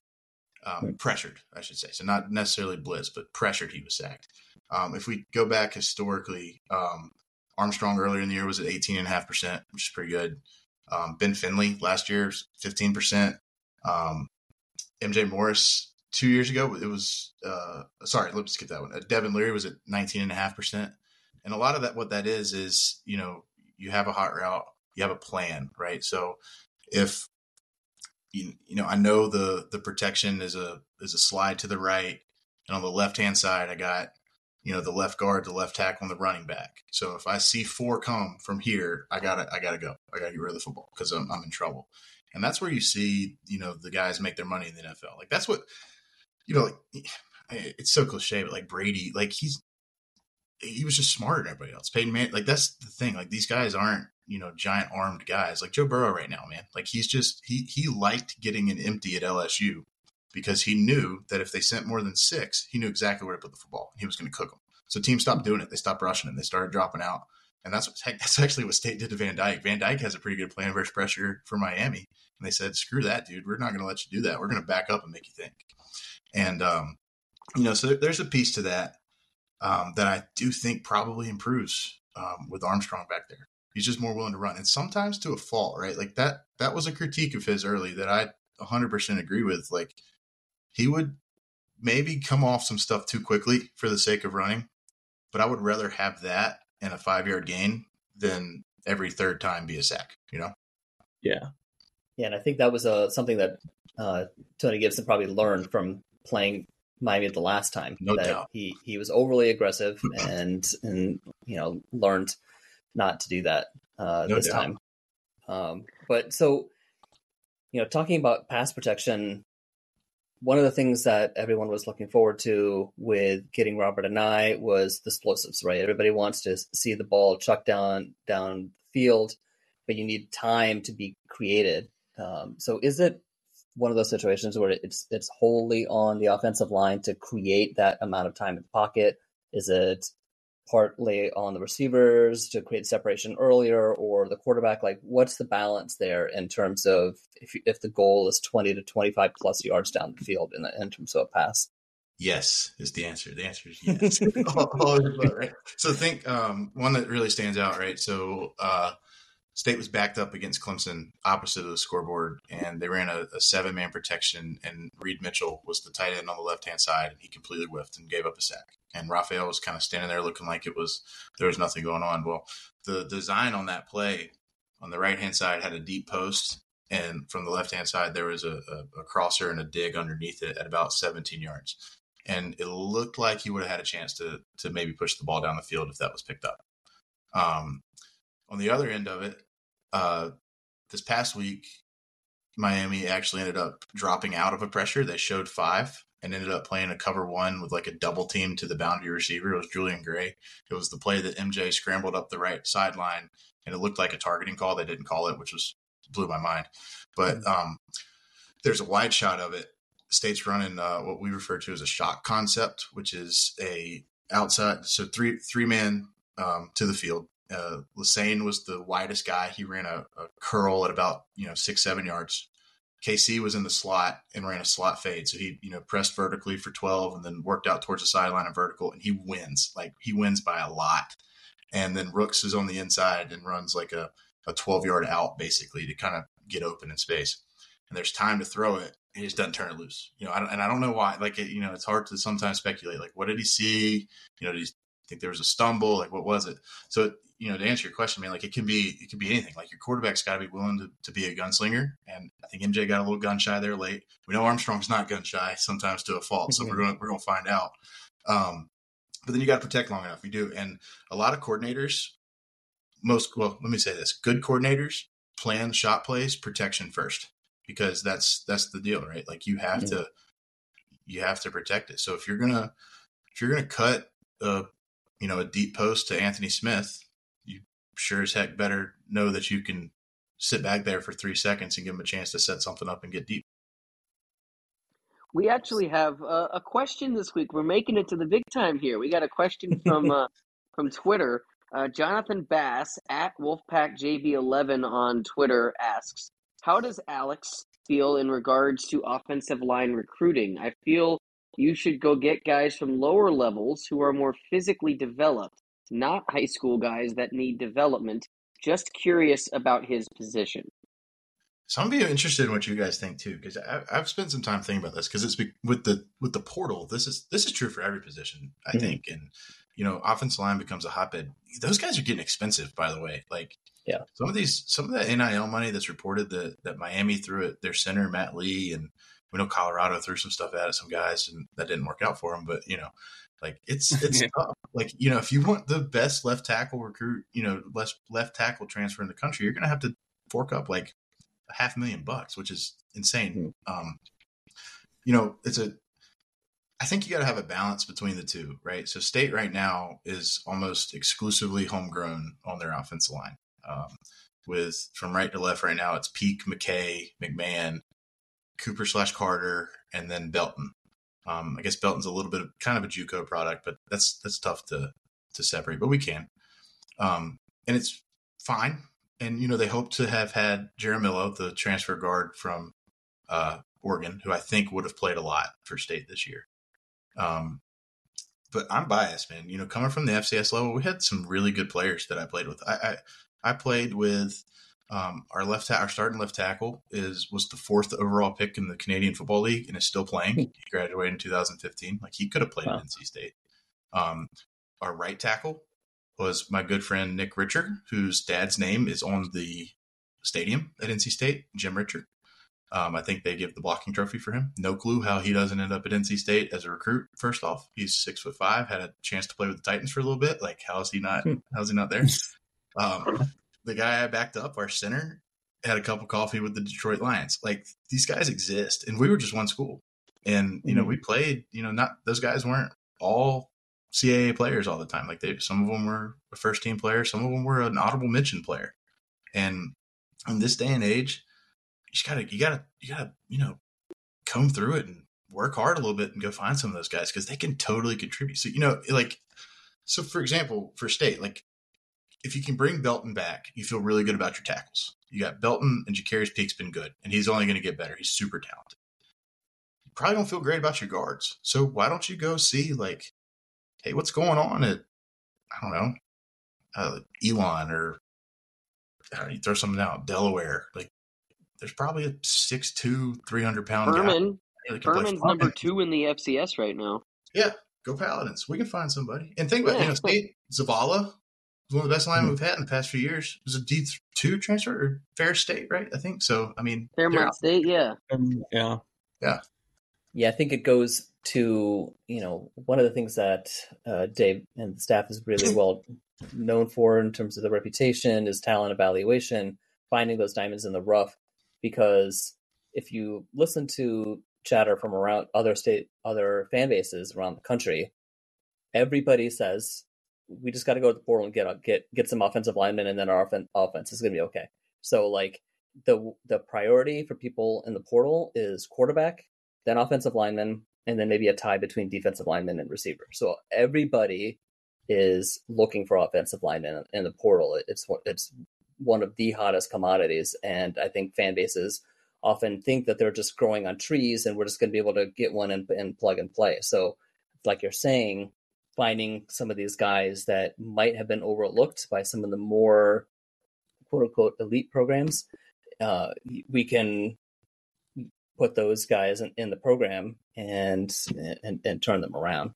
Um, right. Pressured, I should say. So not necessarily blitzed, but pressured, he was sacked. Um, if we go back historically, um, Armstrong earlier in the year was at 18.5%, which is pretty good. Um, ben Finley last year, 15%. Um, MJ Morris two years ago, it was, uh, sorry, let's skip that one. Uh, Devin Leary was at 19.5%. And a lot of that, what that is, is, you know, you have a hot route, you have a plan, right? So if, you, you know, I know the, the protection is a, is a slide to the right. And on the left hand side, I got you know, the left guard, the left tackle, and the running back. So if I see four come from here, I gotta I gotta go. I gotta get rid of the football because I'm, I'm in trouble. And that's where you see, you know, the guys make their money in the NFL. Like that's what, you know, like eh, eh, it's so cliche, but like Brady, like he's he was just smarter than everybody else. Peyton Man, like that's the thing. Like these guys aren't, you know, giant armed guys. Like Joe Burrow right now, man. Like he's just he he liked getting an empty at LSU because he knew that if they sent more than six, he knew exactly where to put the football. He was going to cook them. So teams stopped doing it. They stopped rushing it. They started dropping out. And that's what that's actually what State did to Van Dyke. Van Dyke has a pretty good plan versus pressure for Miami. And they said, screw that, dude. We're not going to let you do that. We're going to back up and make you think. And, um, you know, so there's a piece to that um, that I do think probably improves um, with Armstrong back there. He's just more willing to run, and sometimes to a fault, right? Like that. That was a critique of his early that I 100% agree with. Like he would maybe come off some stuff too quickly for the sake of running, but I would rather have that and a five yard gain than every third time be a sack, you know? Yeah. Yeah. And I think that was uh, something that uh, Tony Gibson probably learned from playing Miami the last time. No that doubt. He, he was overly aggressive and, and, you know, learned not to do that uh, no this doubt. time. Um, but so, you know, talking about pass protection, one of the things that everyone was looking forward to with getting Robert Anae was the explosives, right? Everybody wants to see the ball chucked down down field, but you need time to be created. Um, so, is it one of those situations where it's it's wholly on the offensive line to create that amount of time in the pocket? Is it partly on the receivers to create separation earlier or the quarterback like what's the balance there in terms of if, if the goal is 20 to 25 plus yards down the field in, the, in terms of a pass? Yes is the answer. The answer is yes. All, all right? so think um, one that really stands out right? So uh, State was backed up against Clemson opposite of the scoreboard, and they ran a, a seven man protection. And Reed Mitchell was the tight end on the left hand side, and he completely whiffed and gave up a sack. And Raphael was kind of standing there looking like it was there was nothing going on. Well, the design on that play on the right hand side had a deep post, and from the left hand side there was a, a, a crosser and a dig underneath it at about 17 yards. And it looked like he would have had a chance to to maybe push the ball down the field if that was picked up. Um, on the other end of it, uh, this past week, Miami actually ended up dropping out of a pressure. They showed five and ended up playing a cover one with like a double team to the boundary receiver. It was Julian Gray. It was the play that MJ scrambled up the right sideline and it looked like a targeting call. They didn't call it, which was blew my mind. But um, there's a wide shot of it. State's running uh, what we refer to as a shock concept, which is a outside so three three man um, to the field uh, Lesane was the widest guy. He ran a, a, curl at about you know six seven yards. KC was in the slot and ran a slot fade, so he you know pressed vertically for twelve and then worked out towards the sideline and vertical, and he wins like he wins by a lot. And then Rooks is on the inside and runs like a a twelve yard out basically to kind of get open in space. And there's time to throw it. He just doesn't turn it loose, you know. I and I don't know why. Like it, you know, it's hard to sometimes speculate. Like, what did he see? You know, did he think there was a stumble? Like, what was it? So you know, to answer your question, man, like it can be it can be anything. Like your quarterback's got to be willing to, to be a gunslinger, and I think MJ got a little gun shy there late. We know Armstrong's not gun shy, sometimes to a fault. So we're going we're going to find out. Um, but then you got to protect long enough. You do, and a lot of coordinators, most well, let me say this: good coordinators plan shot plays protection first because that's that's the deal, right? Like you have to you have to protect it. So if you're gonna if you're gonna cut a you know a deep post to Anthony Smith sure as heck better know that you can sit back there for three seconds and give them a chance to set something up and get deep. We actually have a, a question this week. We're making it to the big time here. We got a question from uh, from Twitter. Uh, Jonathan Bass at WolfpackJB11 on Twitter asks, "How does Alex feel in regards to offensive line recruiting? I feel you should go get guys from lower levels who are more physically developed not high school guys that need development Just curious about his position. So I'm be interested in what you guys think too, because I've spent some time thinking about this. Because it's with the with the portal. This is this is true for every position, I mm-hmm. think. And you know, offensive line becomes a hotbed. Those guys are getting expensive, by the way. Like, yeah, some of these, some of that NIL money that's reported that that Miami threw at their center Matt Lee, and we know Colorado threw some stuff at some guys, and that didn't work out for them. But you know, like it's it's tough. Like you know, if you want the best left tackle recruit, you know, left left tackle transfer in the country, you're going to have to fork up like a half million bucks, which is insane. Mm. Um, you know, it's a. I think you got to have a balance between the two, right? So State right now is almost exclusively homegrown on their offensive line. Um, with from right to left right now, it's Peak, McKay, McMahon, Cooper slash Carter, and then Belton. Um, I guess Belton's a little bit of kind of a JUCO product, but that's that's tough to to separate, but we can. Um, and it's fine and you know they hope to have had Jaramillo, the transfer guard from uh, Oregon, who I think would have played a lot for State this year. Um, but I'm biased, man. You know, coming from the FCS level, we had some really good players that I played with. I I, I played with um, our left ta- our starting left tackle is was the fourth overall pick in the Canadian Football League and is still playing. Hmm. He graduated in 2015. Like he could have played wow. at NC State. Um, our right tackle was my good friend Nick Ritcher, whose dad's name is on the stadium at NC State, Jim Ritcher. Um, I think they give the blocking trophy for him. No clue how he doesn't end up at NC State as a recruit. First off, he's six foot five, had a chance to play with the Titans for a little bit. Like, how is he not? Hmm. How's he not there? Um, the guy I backed up, our center, had a cup of coffee with the Detroit Lions. Like these guys exist, and we were just one school. And you know, mm-hmm. we played. You know, not those guys weren't all CAA players all the time. Like they, some of them were a first team player, some of them were an audible mention player. And in this day and age, you just gotta, you gotta, you gotta, you know, comb through it and work hard a little bit and go find some of those guys because they can totally contribute. So you know, like, so for example, for state, like if you can bring Belton back, you feel really good about your tackles. You got Belton and Jacarius Peak's been good, and he's only going to get better. He's super talented. You probably don't feel great about your guards. So why don't you go see like hey, what's going on at, I don't know, uh, Elon or uh, you throw something out, Delaware. Like, there's probably a 6'2", 300 pound Furman. guy. Furman's number two in the FCS right now. Yeah, go Paladins. We can find somebody. And think about yeah. you know, State Zavala one of the best linemen mm-hmm. we've had in the past few years. It was a D two transfer or Fair State, right? I think so. I mean, Fairmont State, yeah, um, yeah, yeah, yeah. I think it goes to you know one of the things that uh, Dave and the staff is really well known for in terms of the reputation is talent evaluation, finding those diamonds in the rough. Because if you listen to chatter from around other state, other fan bases around the country, everybody says we just got to go to the portal and get uh, get get some offensive linemen, and then our offen- offense is going to be okay. So like the the priority for people in the portal is quarterback, then offensive lineman, and then maybe a tie between defensive lineman and receiver. So everybody is looking for offensive linemen in the portal. It's it's one of the hottest commodities, and I think fan bases often think that they're just growing on trees, and we're just going to be able to get one and, and plug and play. So, like you're saying, finding some of these guys that might have been overlooked by some of the more quote unquote elite programs, uh, we can put those guys in, in the program and, and and turn them around.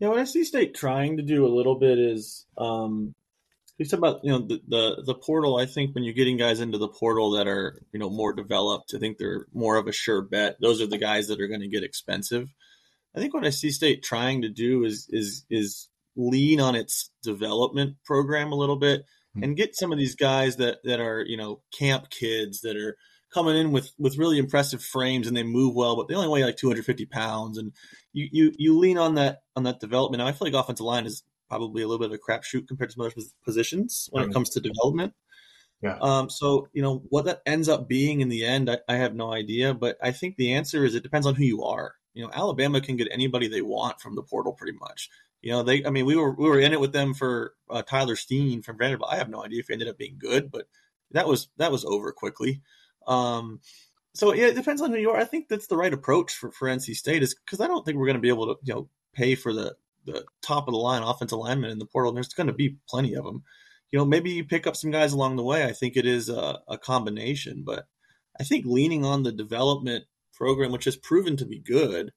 Yeah, what I see State trying to do a little bit is um, you about you know the, the, the portal. I think when you're getting guys into the portal that are you know more developed, I think they're more of a sure bet. Those are the guys that are going to get expensive. I think what I see State trying to do is is is lean on its development program a little bit mm-hmm. and get some of these guys that that are you know camp kids that are coming in with with really impressive frames and they move well, but they only weigh like 250 pounds. And you you you lean on that on that development. Now, I feel like offensive line is probably a little bit of a crapshoot compared to some other positions when it comes to development. Yeah. Um, so you know what that ends up being in the end, I, I have no idea. But I think the answer is it depends on who you are. You know, Alabama can get anybody they want from the portal, pretty much. You know, they. I mean, we were we were in it with them for uh, Tyler Steen from Vanderbilt. I have no idea if he ended up being good, but that was that was over quickly. Um, so yeah, it depends on who you are. I think that's the right approach for, for NC State is because I don't think we're going to be able to you know pay for the the top of the line offensive lineman in the portal. And there's going to be plenty of them. you know, maybe you pick up some guys along the way. I think it is a, a combination, but I think leaning on the development program, which has proven to be good,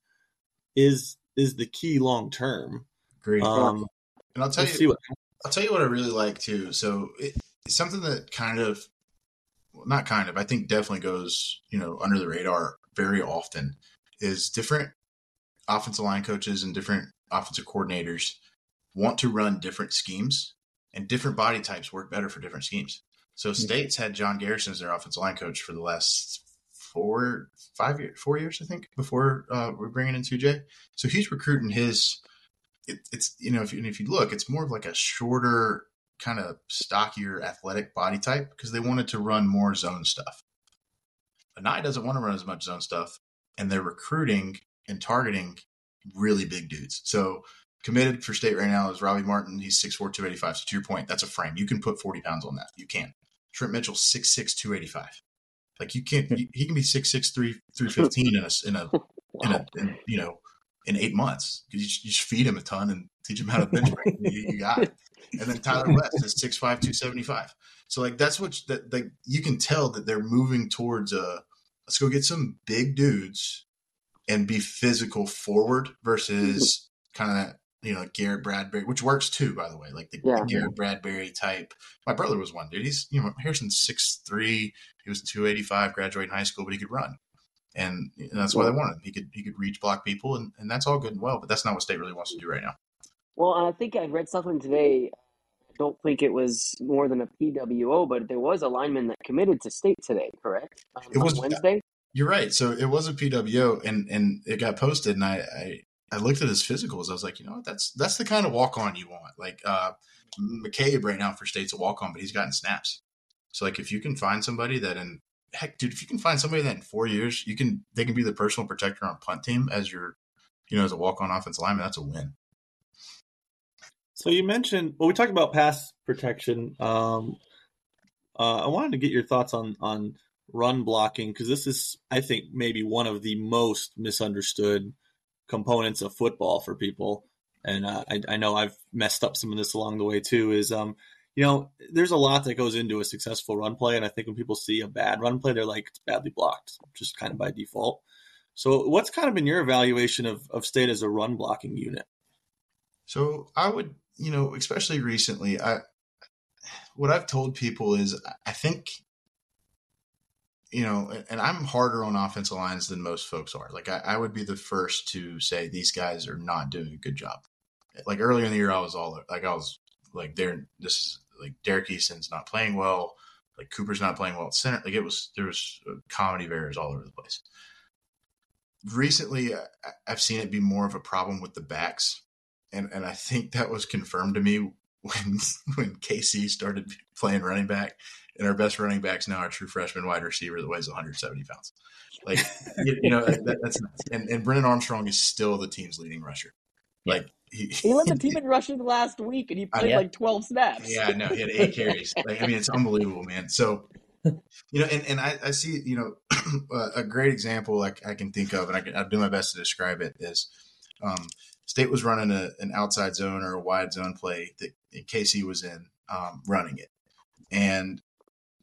is is the key long term. Great. Um, and I'll tell you, what, I'll tell you what I really like too. So it, it's something that kind of, well, not kind of, I think definitely goes, you know, under the radar very often is different offensive line coaches and different offensive coordinators want to run different schemes and different body types work better for different schemes. So. States had John Garrison as their offensive line coach for the last four, five years, four years, I think, before uh, we're bringing in 2J. So he's recruiting his. It, it's you know if you, if you look, it's more of like a shorter, kind of stockier, athletic body type because they wanted to run more zone stuff. Anae doesn't want to run as much zone stuff, and they're recruiting and targeting really big dudes. So committed for state right now is Robbie Martin. He's 6'4", 285. So to your point, that's a frame. You can put 40 pounds on that. You can. Trent Mitchell, 6'6", 285. Like you can't, hmm. he can be 6'6", 3, 315 in a, in a, in a, in, you know, in eight months. You just, you just feed him a ton and teach him how to bench press. you, you, got it. And then Tyler West is 6'5", 275. So like that's what that like you can tell that they're moving towards a let's go get some big dudes and be physical forward versus mm-hmm. kind of you know, Garrett Bradbury, which works too, by the way, like the, yeah. Garrett Bradbury type. My brother was one dude. He's, you know, Harrison's six three. He was 285, graduating high school, but he could run. And, and that's why they wanted him. He could, he could reach block people and, and that's all good and well, but that's not what state really wants to do right now. Well, I think I read something today. I don't think it was more than a PWO, but there was a lineman that committed to state today, correct? Um, it was Wednesday. You're right. So it was a PWO and, and it got posted and I, I I looked at his physicals. I was like, you know what? That's that's the kind of walk on you want. Like uh, McCabe right now for state's a walk on, but he's gotten snaps. So like if you can find somebody that in heck, dude, if you can find somebody that in four years you can they can be the personal protector on punt team as your you know as a walk on offense lineman, that's a win. So you mentioned well, we talked about pass protection. Um, uh, I wanted to get your thoughts on on run blocking because this is, I think, maybe one of the most misunderstood components of football for people. And uh, I, I, know I've messed up some of this along the way too. Is um, you know, there's a lot that goes into a successful run play, and I think when people see a bad run play, they're like it's badly blocked, just kind of by default. So, what's kind of been your evaluation of of state as a run blocking unit? So, I would, you know, especially recently, I what I've told people is I think you know, and I'm harder on offensive lines than most folks are. Like I, I, would be the first to say these guys are not doing a good job. Like earlier in the year, I was all like, I was like, there, this is like Derek Easton's not playing well. Like Cooper's not playing well at center. Like it was, there was uh, comedy of errors all over the place. Recently, I've seen it be more of a problem with the backs. And, and I think that was confirmed to me when, when KC started playing running back and our best running backs now are true freshman wide receiver that weighs 170 pounds. Like, you, you know, that, that's nuts. And, and Brennan Armstrong is still the team's leading rusher. Like, he, he led the team in rushing last week, and he played like 12 snaps. Yeah, no, he had eight carries. Like, I mean, it's unbelievable, man. So, you know, and, and I, I see, you know, a great example like I can think of, and I can, I'll do my best to describe it is um, State was running a, an outside zone or a wide zone play that KC was in um, running it. And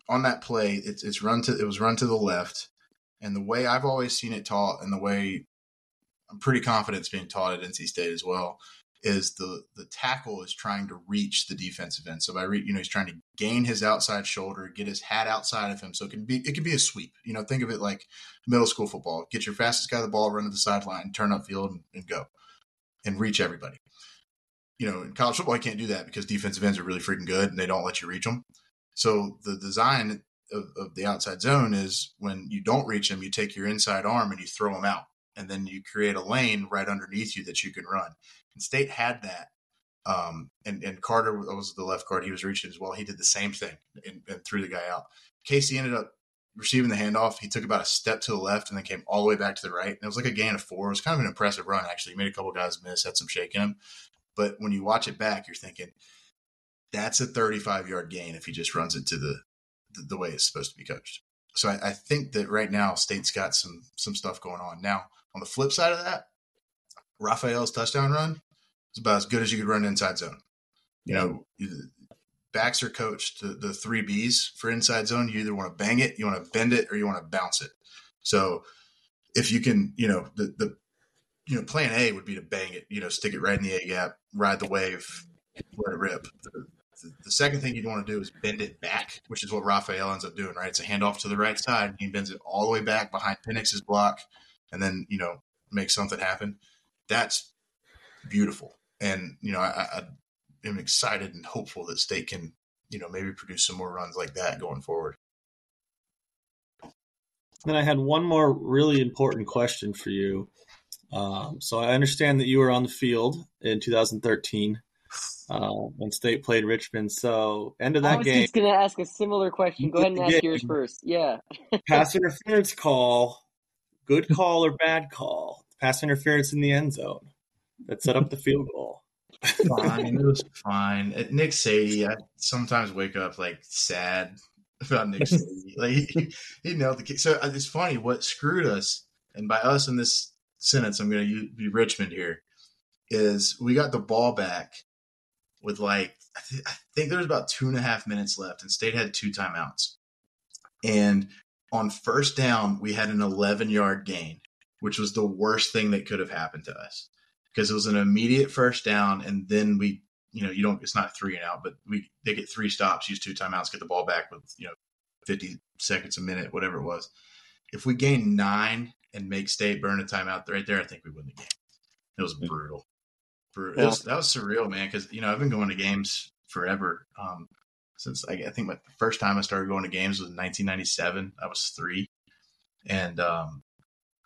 on that play, it's it's run to it was run to the left, and the way I've always seen it taught, and the way I'm pretty confident it's being taught at NC State as well, is the the tackle is trying to reach the defensive end. So by re, you know he's trying to gain his outside shoulder, get his hat outside of him, so it can be it can be a sweep. You know, think of it like middle school football: get your fastest guy the ball, run to the sideline, turn up field, and, and go, and reach everybody. You know, in college football, you can't do that because defensive ends are really freaking good and they don't let you reach them. So the design of, of, the outside zone is when you don't reach them, you take your inside arm and you throw them out, and then you create a lane right underneath you that you can run. And State had that, um, and and Carter was the left guard. He was reaching as well. He did the same thing and, and threw the guy out. KC ended up receiving the handoff. He took about a step to the left and then came all the way back to the right. And it was like a gain of four. It was kind of an impressive run, actually. He made a couple guys miss, had some shake in him. But when you watch it back, you're thinking, that's a 35 yard gain if he just runs it to the the way it's supposed to be coached. So I, I, think that right now State's got some some stuff going on. Now on the flip side of that, Raphael's touchdown run is about as good as you could run inside zone. You know, backs are coached the, the three B's for inside zone. You either want to bang it, you want to bend it, or you want to bounce it. So if you can, you know, the, the you know, plan A would be to bang it, you know, stick it right in the A gap, ride the wave, let it rip. The, second thing you'd want to do is bend it back, which is what Raphael ends up doing, right? It's a handoff to the right side. He bends it all the way back behind Pennix's block and then, you know, make something happen. That's beautiful. And, you know, I, I am excited and hopeful that State can, you know, maybe produce some more runs like that going forward. Then I had one more really important question for you. Um, so I understand that you were on the field in 2013 uh, when State played Richmond. So end of that I was game. just going to ask a similar question. Go ahead and ask game, yours first. Yeah. pass interference call, good call or bad call? Pass interference in the end zone that set up the field goal. fine, it was fine. At Nick Sadie, I sometimes wake up like sad about Nick Sadie. Like he, he nailed the kick. So uh, it's funny what screwed us, and by us in this sentence, I'm going to be Richmond here. Is we got the ball back with like I, th- I think there was about two and a half minutes left, and State had two timeouts. And on first down, we had an 11 yard gain, which was the worst thing that could have happened to us because it was an immediate first down, and then we, you know, you don't. It's not three and out, but we they get three stops, use two timeouts, get the ball back with you know 50 seconds a minute, whatever it was. If we gain nine and make State burn a timeout right there, I think we win the game. It was mm. brutal. Brutal. It was, that was surreal, man. Because you know I've been going to games forever. Um, since I, I, think my first time I started going to games was in 1997. I was three, and um,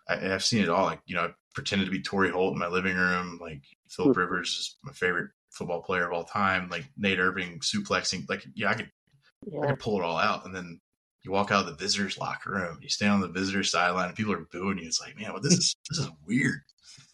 I, have seen it all. Like you know, I pretended to be Torry Holt in my living room. Like Philip Rivers is my favorite football player of all time. Like Nate Irving suplexing. Like yeah, I could yeah. I could pull it all out, and then you walk out of the visitors locker room, you stand on the visitors' sideline, and people are booing you. It's like, man, well, this is this is weird.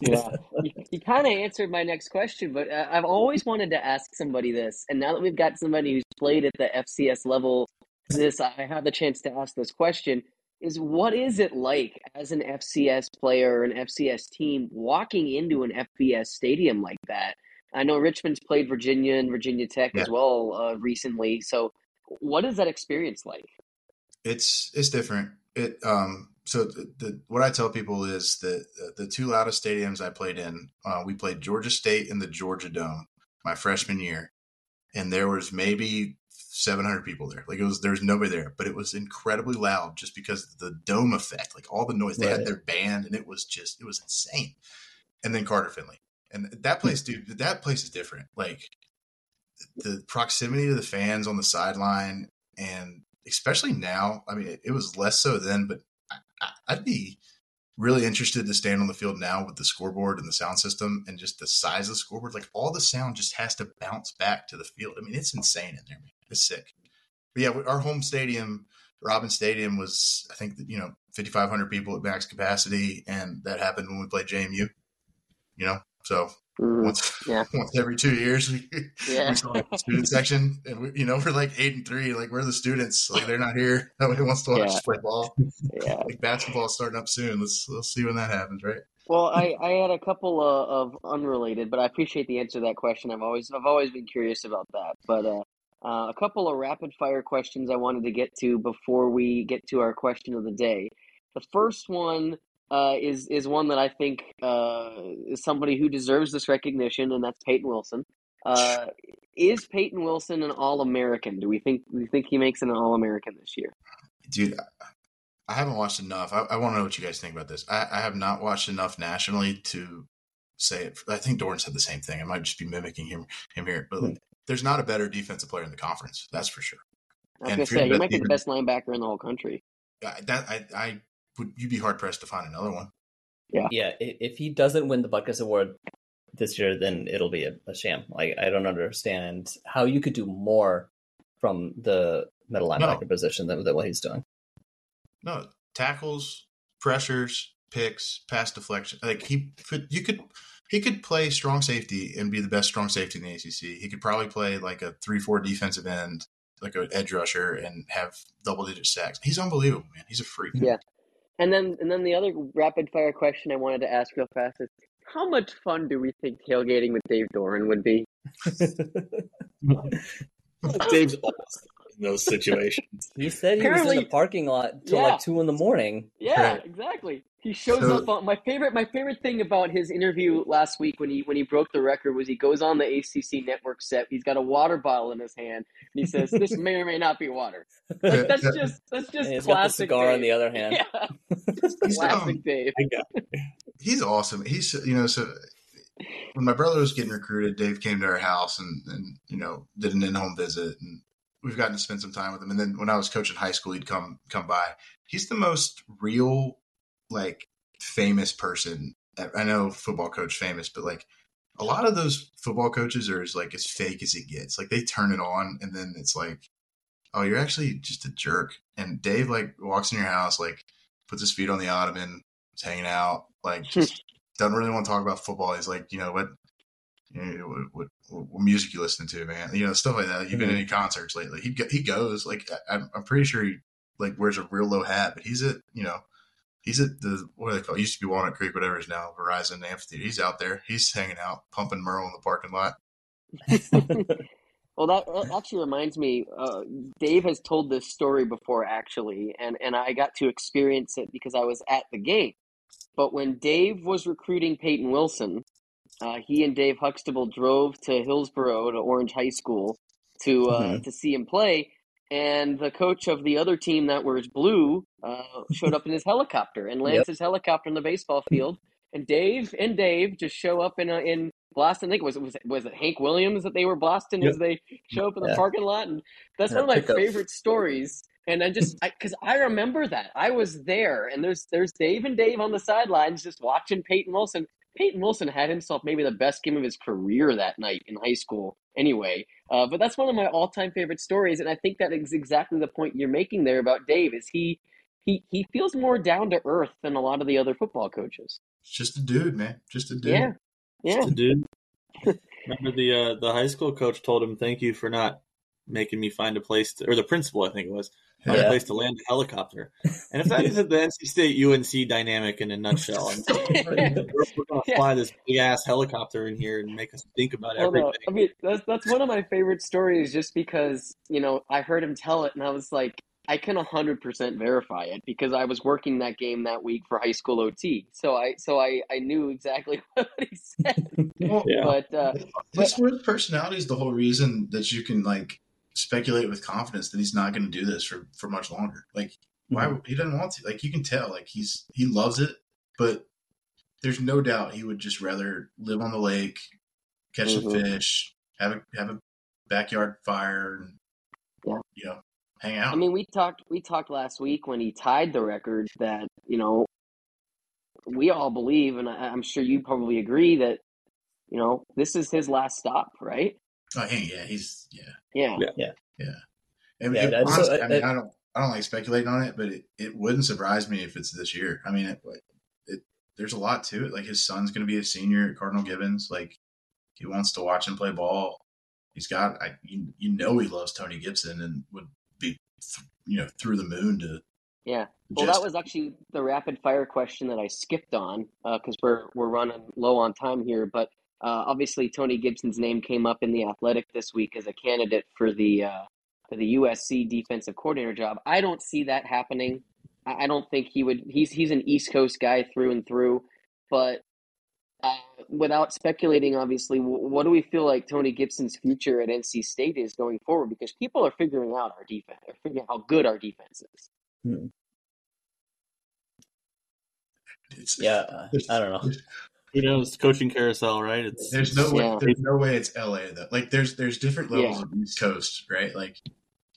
Yeah, you, you kind of answered my next question, but uh, I've always wanted to ask somebody this, and now that we've got somebody who's played at the FCS level, this I have the chance to ask this question: Is what is it like as an FCS player or an FCS team walking into an FBS stadium like that? I know Richmond's played Virginia and Virginia Tech yeah. as well uh, recently, so what is that experience like? It's it's different. It um so the, the, what I tell people is that the two loudest stadiums I played in, uh, we played Georgia State in the Georgia Dome my freshman year, and there was maybe 700 people there. Like it was, there was nobody there, but it was incredibly loud just because of the dome effect, like all the noise. They right. had their band, and it was just, it was insane. And then Carter Finley, and that hmm. place, dude, that place is different. Like the proximity to the fans on the sideline, and especially now. I mean, it, it was less so then, but I'd be really interested to stand on the field now with the scoreboard and the sound system and just the size of the scoreboard. Like all the sound just has to bounce back to the field. I mean, it's insane in there, man. It's sick. But yeah, our home stadium, Robins Stadium, was I think you know 5,500 people at max capacity, and that happened when we played JMU. You know, so Mm, once, yeah. once every two years, we, yeah. we student section, and we, you know we're like eight and three. Like we're the students. Like they're not here. Nobody wants to watch yeah. us play ball. Yeah, like basketball starting up soon. Let's let's see when that happens, right? Well, I, I had a couple of, of unrelated, but I appreciate the answer to that question. I've always I've always been curious about that. But uh, uh, a couple of rapid fire questions I wanted to get to before we get to our question of the day. The first one uh, is is one that I think uh, is somebody who deserves this recognition, and that's Peyton Wilson. Uh, is Peyton Wilson an All American? Do we think we think he makes an All American this year? Dude, I haven't watched enough. I, I want to know what you guys think about this. I, I, have not watched enough nationally to say it. I think Doeren said the same thing. I might just be mimicking him him here, but hmm. there's not a better defensive player in the conference. That's for sure. I was and gonna say he might be the best linebacker in the whole country. That I, I would you'd be hard pressed to find another one. Yeah, yeah. If he doesn't win the Butkus Award this year, then it'll be a, a sham. Like I don't understand how you could do more from the middle linebacker no. position than, than what he's doing. No tackles, pressures, picks, pass deflection. Like he could, you could, he could play strong safety and be the best strong safety in the ACC. He could probably play like a three-four defensive end, like an edge rusher, and have double-digit sacks. He's unbelievable, man. He's a freak. Yeah, and then and then the other rapid fire question I wanted to ask real fast is how much fun do we think tailgating with Dave Doeren would be? Dave's almost in those situations. He said he Apparently, was in the parking lot till yeah. like two in the morning. Yeah, exactly. He shows so, up on my favorite. My favorite thing about his interview last week when he when he broke the record was he goes on the ACC network set. He's got a water bottle in his hand and he says, "This may or may not be water." Like that's just that's just and he's classic. Got the cigar Dave. on the other hand. Yeah. classic um, Dave. He's awesome. He's you know so when my brother was getting recruited, Dave came to our house and and you know did an in home visit and we've gotten to spend some time with him. And then when I was coaching high school, he'd come come by. He's the most real like famous person. I know football coach famous, but like a lot of those football coaches are as like as fake as it gets. Like they turn it on and then it's like, oh, you're actually just a jerk. And Dave like walks in your house, like puts his feet on the ottoman, is hanging out, like just doesn't really want to talk about football. He's like, you know what, you know, what, what, what, music you listening to, man? You know, stuff like that. You've been mm-hmm. any concerts lately? He he goes like I'm, I'm pretty sure he like wears a real low hat, but he's at you know he's at the what do they call it? Used to be Walnut Creek, whatever is now, Verizon Amphitheater. He's out there. He's hanging out, pumping Merle in the parking lot. well, that, that, actually reminds me. Uh, Dave has told this story before, actually, and and I got to experience it because I was at the game. But when Dave was recruiting Peyton Wilson, uh, he and Dave Huxtable drove to Hillsborough to Orange High School to uh, mm-hmm. to see him play and the coach of the other team that wears blue uh, showed up in his helicopter and lands yep. his helicopter in the baseball field. And Dave and Dave just show up in a, in Boston. I think it was was it, was it Hank Williams that they were Boston yep. as they show up in the yeah. parking lot, and that's yeah, one of my favorite stories. And I just because I, I, remember that I was there, and there's there's Dave and Dave on the sidelines just watching Peyton Wilson. Peyton Wilson had himself maybe the best game of his career that night in high school. Anyway, uh, but that's one of my all-time favorite stories, and I think that is exactly the point you're making there about Dave. Is he he he feels more down to earth than a lot of the other football coaches. It's just a dude, man. Just a dude. Yeah, yeah. Just a dude. Remember the uh, the high school coach told him, "Thank you for not making me find a place," to, or the principal, I think it was, find yeah. a place to land a helicopter. And if that isn't the NC State UNC dynamic in a nutshell, we're, we're going to fly this big ass helicopter in here and make us think about well, everything. No, I mean, that's that's one of my favorite stories, just because you know I heard him tell it, and I was like, I can hundred percent verify it because I was working that game that week for high school OT, so I so I I knew exactly what he said. Well, yeah. But uh, his but, personality is the whole reason that you can like speculate with confidence that he's not going to do this for for much longer. Like why mm-hmm. he doesn't want to. Like you can tell, like he's he loves it, but there's no doubt he would just rather live on the lake, catch mm-hmm. some fish, have a have a backyard fire, and yeah. you know hang out. I mean, we talked we talked last week when he tied the record that you know we all believe, and I, I'm sure you probably agree that you know this is his last stop, right? Oh, he, yeah, he's yeah, yeah, yeah, yeah. And yeah, it, honestly, so, I mean, I don't, I don't like speculating on it, but it, it wouldn't surprise me if it's this year. I mean, it, it there's a lot to it. Like his son's going to be a senior at Cardinal Gibbons. Like he wants to watch him play ball. He's got, I, you, you know, he loves Tony Gibson and would be, th- you know, through the moon to. Yeah. Well, that was actually the rapid fire question that I skipped on because uh, we're we're running low on time here. But uh, obviously, Tony Gibson's name came up in the Athletic this week as a candidate for the uh, for the USC defensive coordinator job. I don't see that happening. I don't think he would. He's he's an East Coast guy through and through, but uh, without speculating, obviously, what do we feel like Tony Gibson's future at NC State is going forward? Because people are figuring out our defense, they're figuring out how good our defense is. Hmm. yeah, I don't know. Who knows? Coaching carousel, right? It's there's no way. Yeah. There's no way it's LA though. Like there's there's different levels yeah. of East Coast, right? Like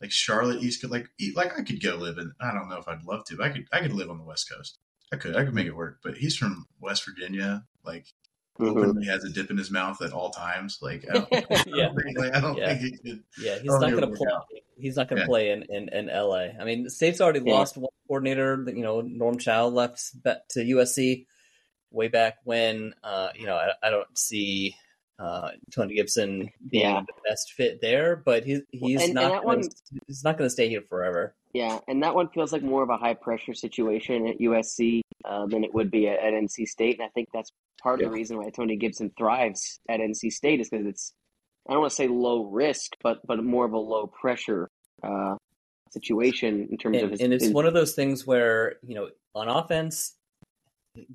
like Charlotte, East Coast. Like like I could go live in. I don't know if I'd love to. But I could I could live on the West Coast. I could I could make it work. But he's from West Virginia. Like mm-hmm. openly has a dip in his mouth at all times. Like I don't, yeah, I don't think, like, I don't yeah. think he could. Yeah, he's not going to play. Out. He's not going to yeah. play in, in, in LA. I mean, the state's already lost one coordinator. You know, Norm Chow left to USC way back when. Uh, you know, I, I don't see uh, Tony Gibson being yeah. the best fit there, but he's he's and, not and gonna, one, he's not going to stay here forever. Yeah, and that one feels like more of a high pressure situation at USC uh, than it would be at, at, NC State, and I think that's part yeah. of the reason why Tony Gibson thrives at NC State is because it's I don't want to say low risk, but but more of a low pressure uh, situation in terms and, of his. And it's his... one of those things where you know on offense,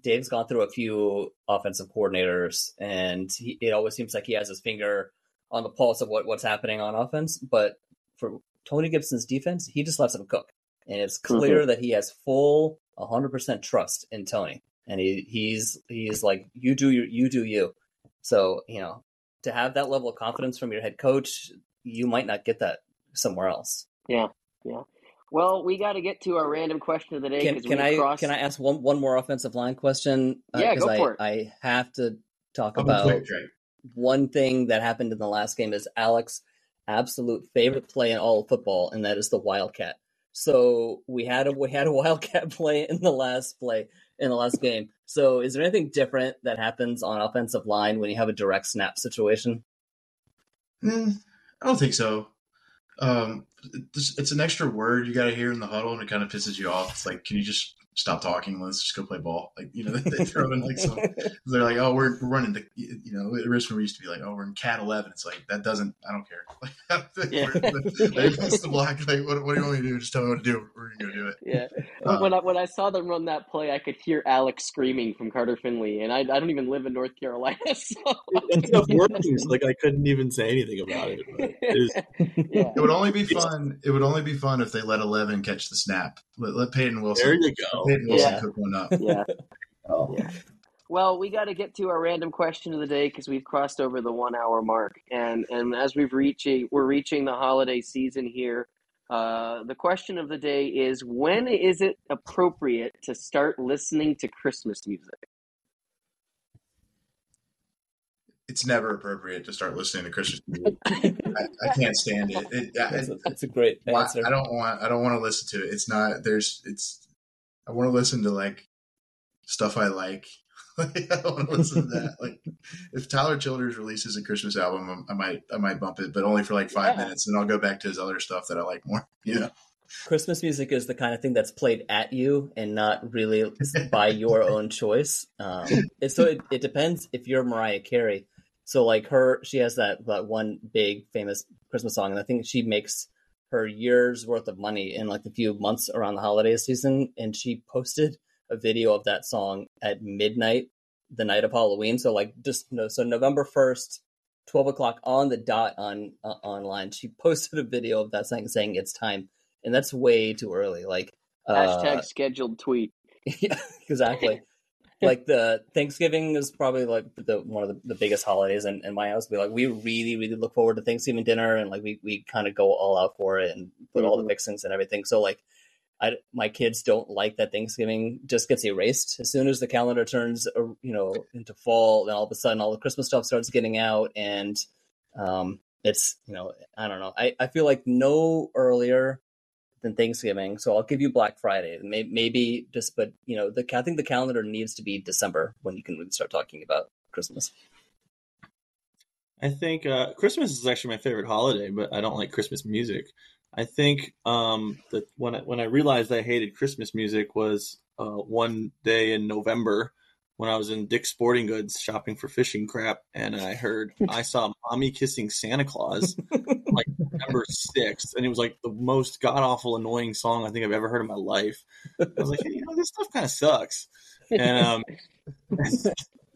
Dave's gone through a few offensive coordinators, and he, it always seems like he has his finger on the pulse of what, what's happening on offense. But for Tony Gibson's defense, he just lets him cook, and it's clear mm-hmm. that he has full 100% trust in Tony, and he he's he's like you do you you do you. So you know to have that level of confidence from your head coach, you might not get that somewhere else. Yeah, yeah. Well, we got to get to our random question of the day. Can, can I cross... can I ask one one more offensive line question? Uh, yeah, go I, for it. I have to talk about quick, one thing that happened in the last game is Alex' absolute favorite play in all of football, and that is the wildcat. So we had a we had a wildcat play in the last play in the last game. So is there anything different that happens on offensive line when you have a direct snap situation? Mm, I don't think so um, it's, it's, an extra word you got to hear in the huddle, and it kind of pisses you off. It's like, can you just stop talking? Let's just go play ball. Like you know, they, throw in like some. They're like, oh, we're, we're running the. You know, Richmond We used to be like, oh, we're in Cat Eleven. It's like that doesn't. I don't care. Like, yeah. they pass the block. Like, what, what do you want me to do? Just tell me what to do. We're gonna go do it. Yeah. Um, when I when I saw them run that play, I could hear Alex screaming from Carter Finley, and I, I don't even live in North Carolina. So. It's not working. So like I couldn't even say anything about it. It, yeah. it would only be fun. It would only be fun if they let Eleven catch the snap. Let, let Peyton Wilson. There you go. Peyton Wilson yeah. cook one up. Yeah. oh. yeah. Well, we got to get to our random question of the day because we've crossed over the one hour mark, and and as we've reaching, we're reaching the holiday season here. Uh, the question of the day is: When is it appropriate to start listening to Christmas music? It's never appropriate to start listening to Christmas music. I, I, can't stand it. it that's, a, that's a great answer. I don't want. I don't want to listen to it. It's not. There's. It's. I want to listen to like stuff I like like, I want to listen to that. Like, if Tyler Childers releases a Christmas album, I might, I might bump it, but only for like five yeah. minutes, and I'll go back to his other stuff that I like more. You know, Christmas music is the kind of thing that's played at you and not really by your own choice. Um, and so it, it depends if you're Mariah Carey. So like her, she has that that one big famous Christmas song, and I think she makes her year's worth of money in like a few months around the holiday season, and she posted a video of that song at midnight the night of Halloween. So like just know, so November first, twelve o'clock on the dot on uh, online. She posted a video of that saying saying it's time, and that's way too early. Like uh, hashtag scheduled tweet. Yeah, exactly. like the Thanksgiving is probably like the one of the, the biggest holidays in, in my house. We like we really really look forward to Thanksgiving dinner and like we we kind of go all out for it and put mm-hmm. all the mm-hmm. mixings and everything. So like I, my kids don't like that Thanksgiving just gets erased as soon as the calendar turns, uh, you know, into fall. Then all of a sudden, all the Christmas stuff starts getting out, and um, it's you know, I don't know. I, I feel like no earlier than Thanksgiving, so I'll give you Black Friday. Maybe, maybe just, but you know, the I think the calendar needs to be December when you can really start talking about Christmas. I think uh, Christmas is actually my favorite holiday, but I don't like Christmas music. I think um, that when I, when I realized I hated Christmas music was uh, one day in November when I was in Dick's Sporting Goods shopping for fishing crap, and I heard I saw "Mommy Kissing Santa Claus" like number six, and it was like the most god awful, annoying song I think I've ever heard in my life. I was like, hey, you know, this stuff kind of sucks, and um,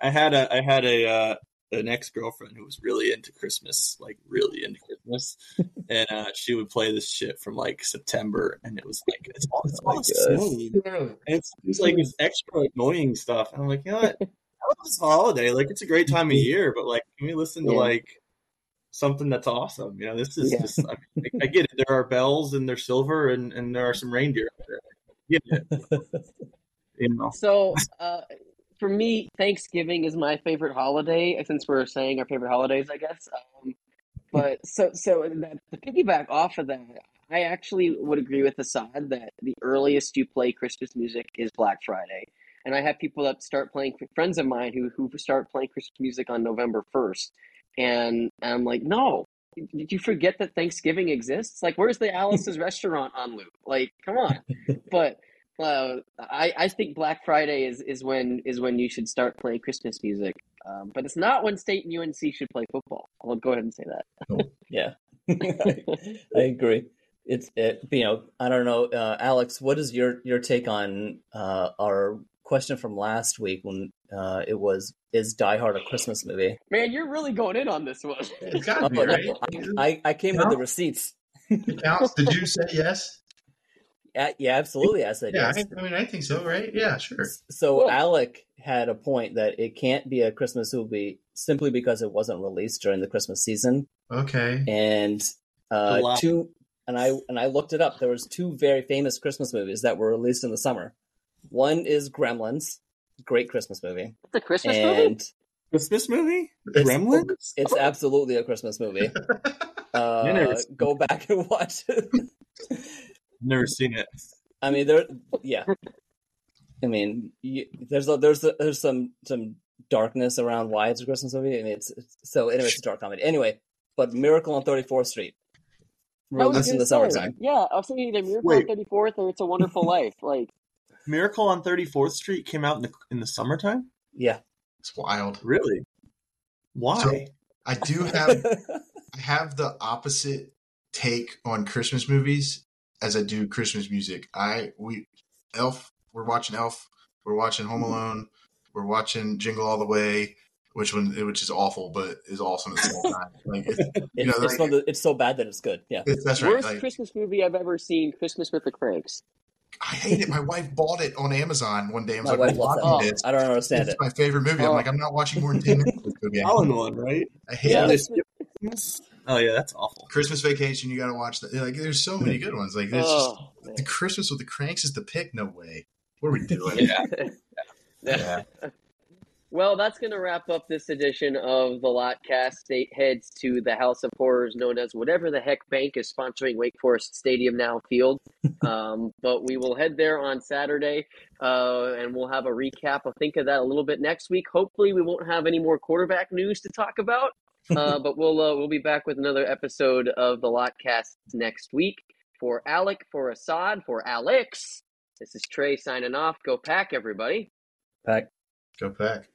I had a I had a uh, an ex girlfriend who was really into Christmas, like really into Christmas, and uh, she would play this shit from like September, and it was like it's all, it's oh all oh it's, it's like it's extra annoying stuff. And I'm like, you know what? I love this holiday. Like it's a great time of year, but like, can we listen to yeah. like something that's awesome? You know, this is yeah. just. I, mean, I, get it. There are bells and they're silver, and and there are some reindeer. You know. So. Uh, for me, Thanksgiving is my favorite holiday. Since we're saying our favorite holidays, I guess. Um, but so so that, to piggyback off of that, I actually would agree with Assad that the earliest you play Christmas music is Black Friday, and I have people that start playing friends of mine who who start playing Christmas music on November first, and I'm like, no, did you forget that Thanksgiving exists? Like, where's the Alice's restaurant on loop? Like, come on. But Uh, I I think Black Friday is, is when is when you should start playing Christmas music, um, but it's not when State and UNC should play football. I'll go ahead and say that. yeah, I agree. It's it, you know I don't know, uh, Alex. What is your your take on uh, our question from last week when uh, it was is Die Hard a Christmas movie? Man, you're really going in on this one. It's got to be right. I, I, I came with the receipts. It counts. Did you say yes? Yeah, yeah, absolutely. I said yeah, yes. I, I mean, I think so, right? Yeah, sure. So Cool. Alec had a point that it can't be a Christmas movie simply because it wasn't released during the Christmas season, Okay. and uh, two. And I and I looked it up. There was two very famous Christmas movies that were released in the summer. One is Gremlins, great Christmas movie, It's a Christmas movie. and Christmas movie? It's- Gremlins? it's absolutely a Christmas movie. Uh, never go back and watch it. Never seen it. I mean, there, yeah. I mean, you, there's a, there's a, there's some some darkness around why it's a Christmas movie. I mean, it's, it's so anyway, it's a dark comedy. Anyway, but Miracle on 34th Street I was released in the say, summertime. Yeah, I was thinking either Miracle Wait. on 34th or It's a Wonderful Life. Like, Miracle on 34th Street came out in the in the summertime? Yeah, It's wild. Really? Why? I do have I have the opposite take on Christmas movies as I do Christmas music. I we Elf. We're watching Elf. We're watching Home mm-hmm. Alone. We're watching Jingle All the Way, which one which is awful but is awesome at the same time. Like it's, It- You know, it's like- one of the, it's so bad that it's good. Yeah, it's that's right. worst Like, Christmas movie I've ever seen, Christmas with the Kranks. I hate it. My wife bought it on Amazon one day. and was my like, wife "We're watching that. this. I don't understand It's it. my favorite movie. I'm Oh. like, I'm not watching more than ten minutes of this movie. I, Alan one, right? I hate Yeah. it. They skip Christmas? Oh yeah, that's awful. Christmas Vacation. You got to watch that. Like, there's so many good ones. Like, there's Oh, man. the Christmas with the Kranks is the pick. No way. What are we doing? Yeah. Yeah. Well, that's going to wrap up this edition of the Lotcast. State heads to the House of Horrors, known as whatever the heck bank is sponsoring Wake Forest Stadium now field. um, but we will head there on Saturday, uh, and we'll have a recap. I'll think of that a little bit next week. Hopefully, we won't have any more quarterback news to talk about. Uh, but we'll uh, we'll be back with another episode of the Lotcast next week. For Alec, for Assad, for Alex, this is Trey signing off. Go pack, everybody. Pack. Go pack.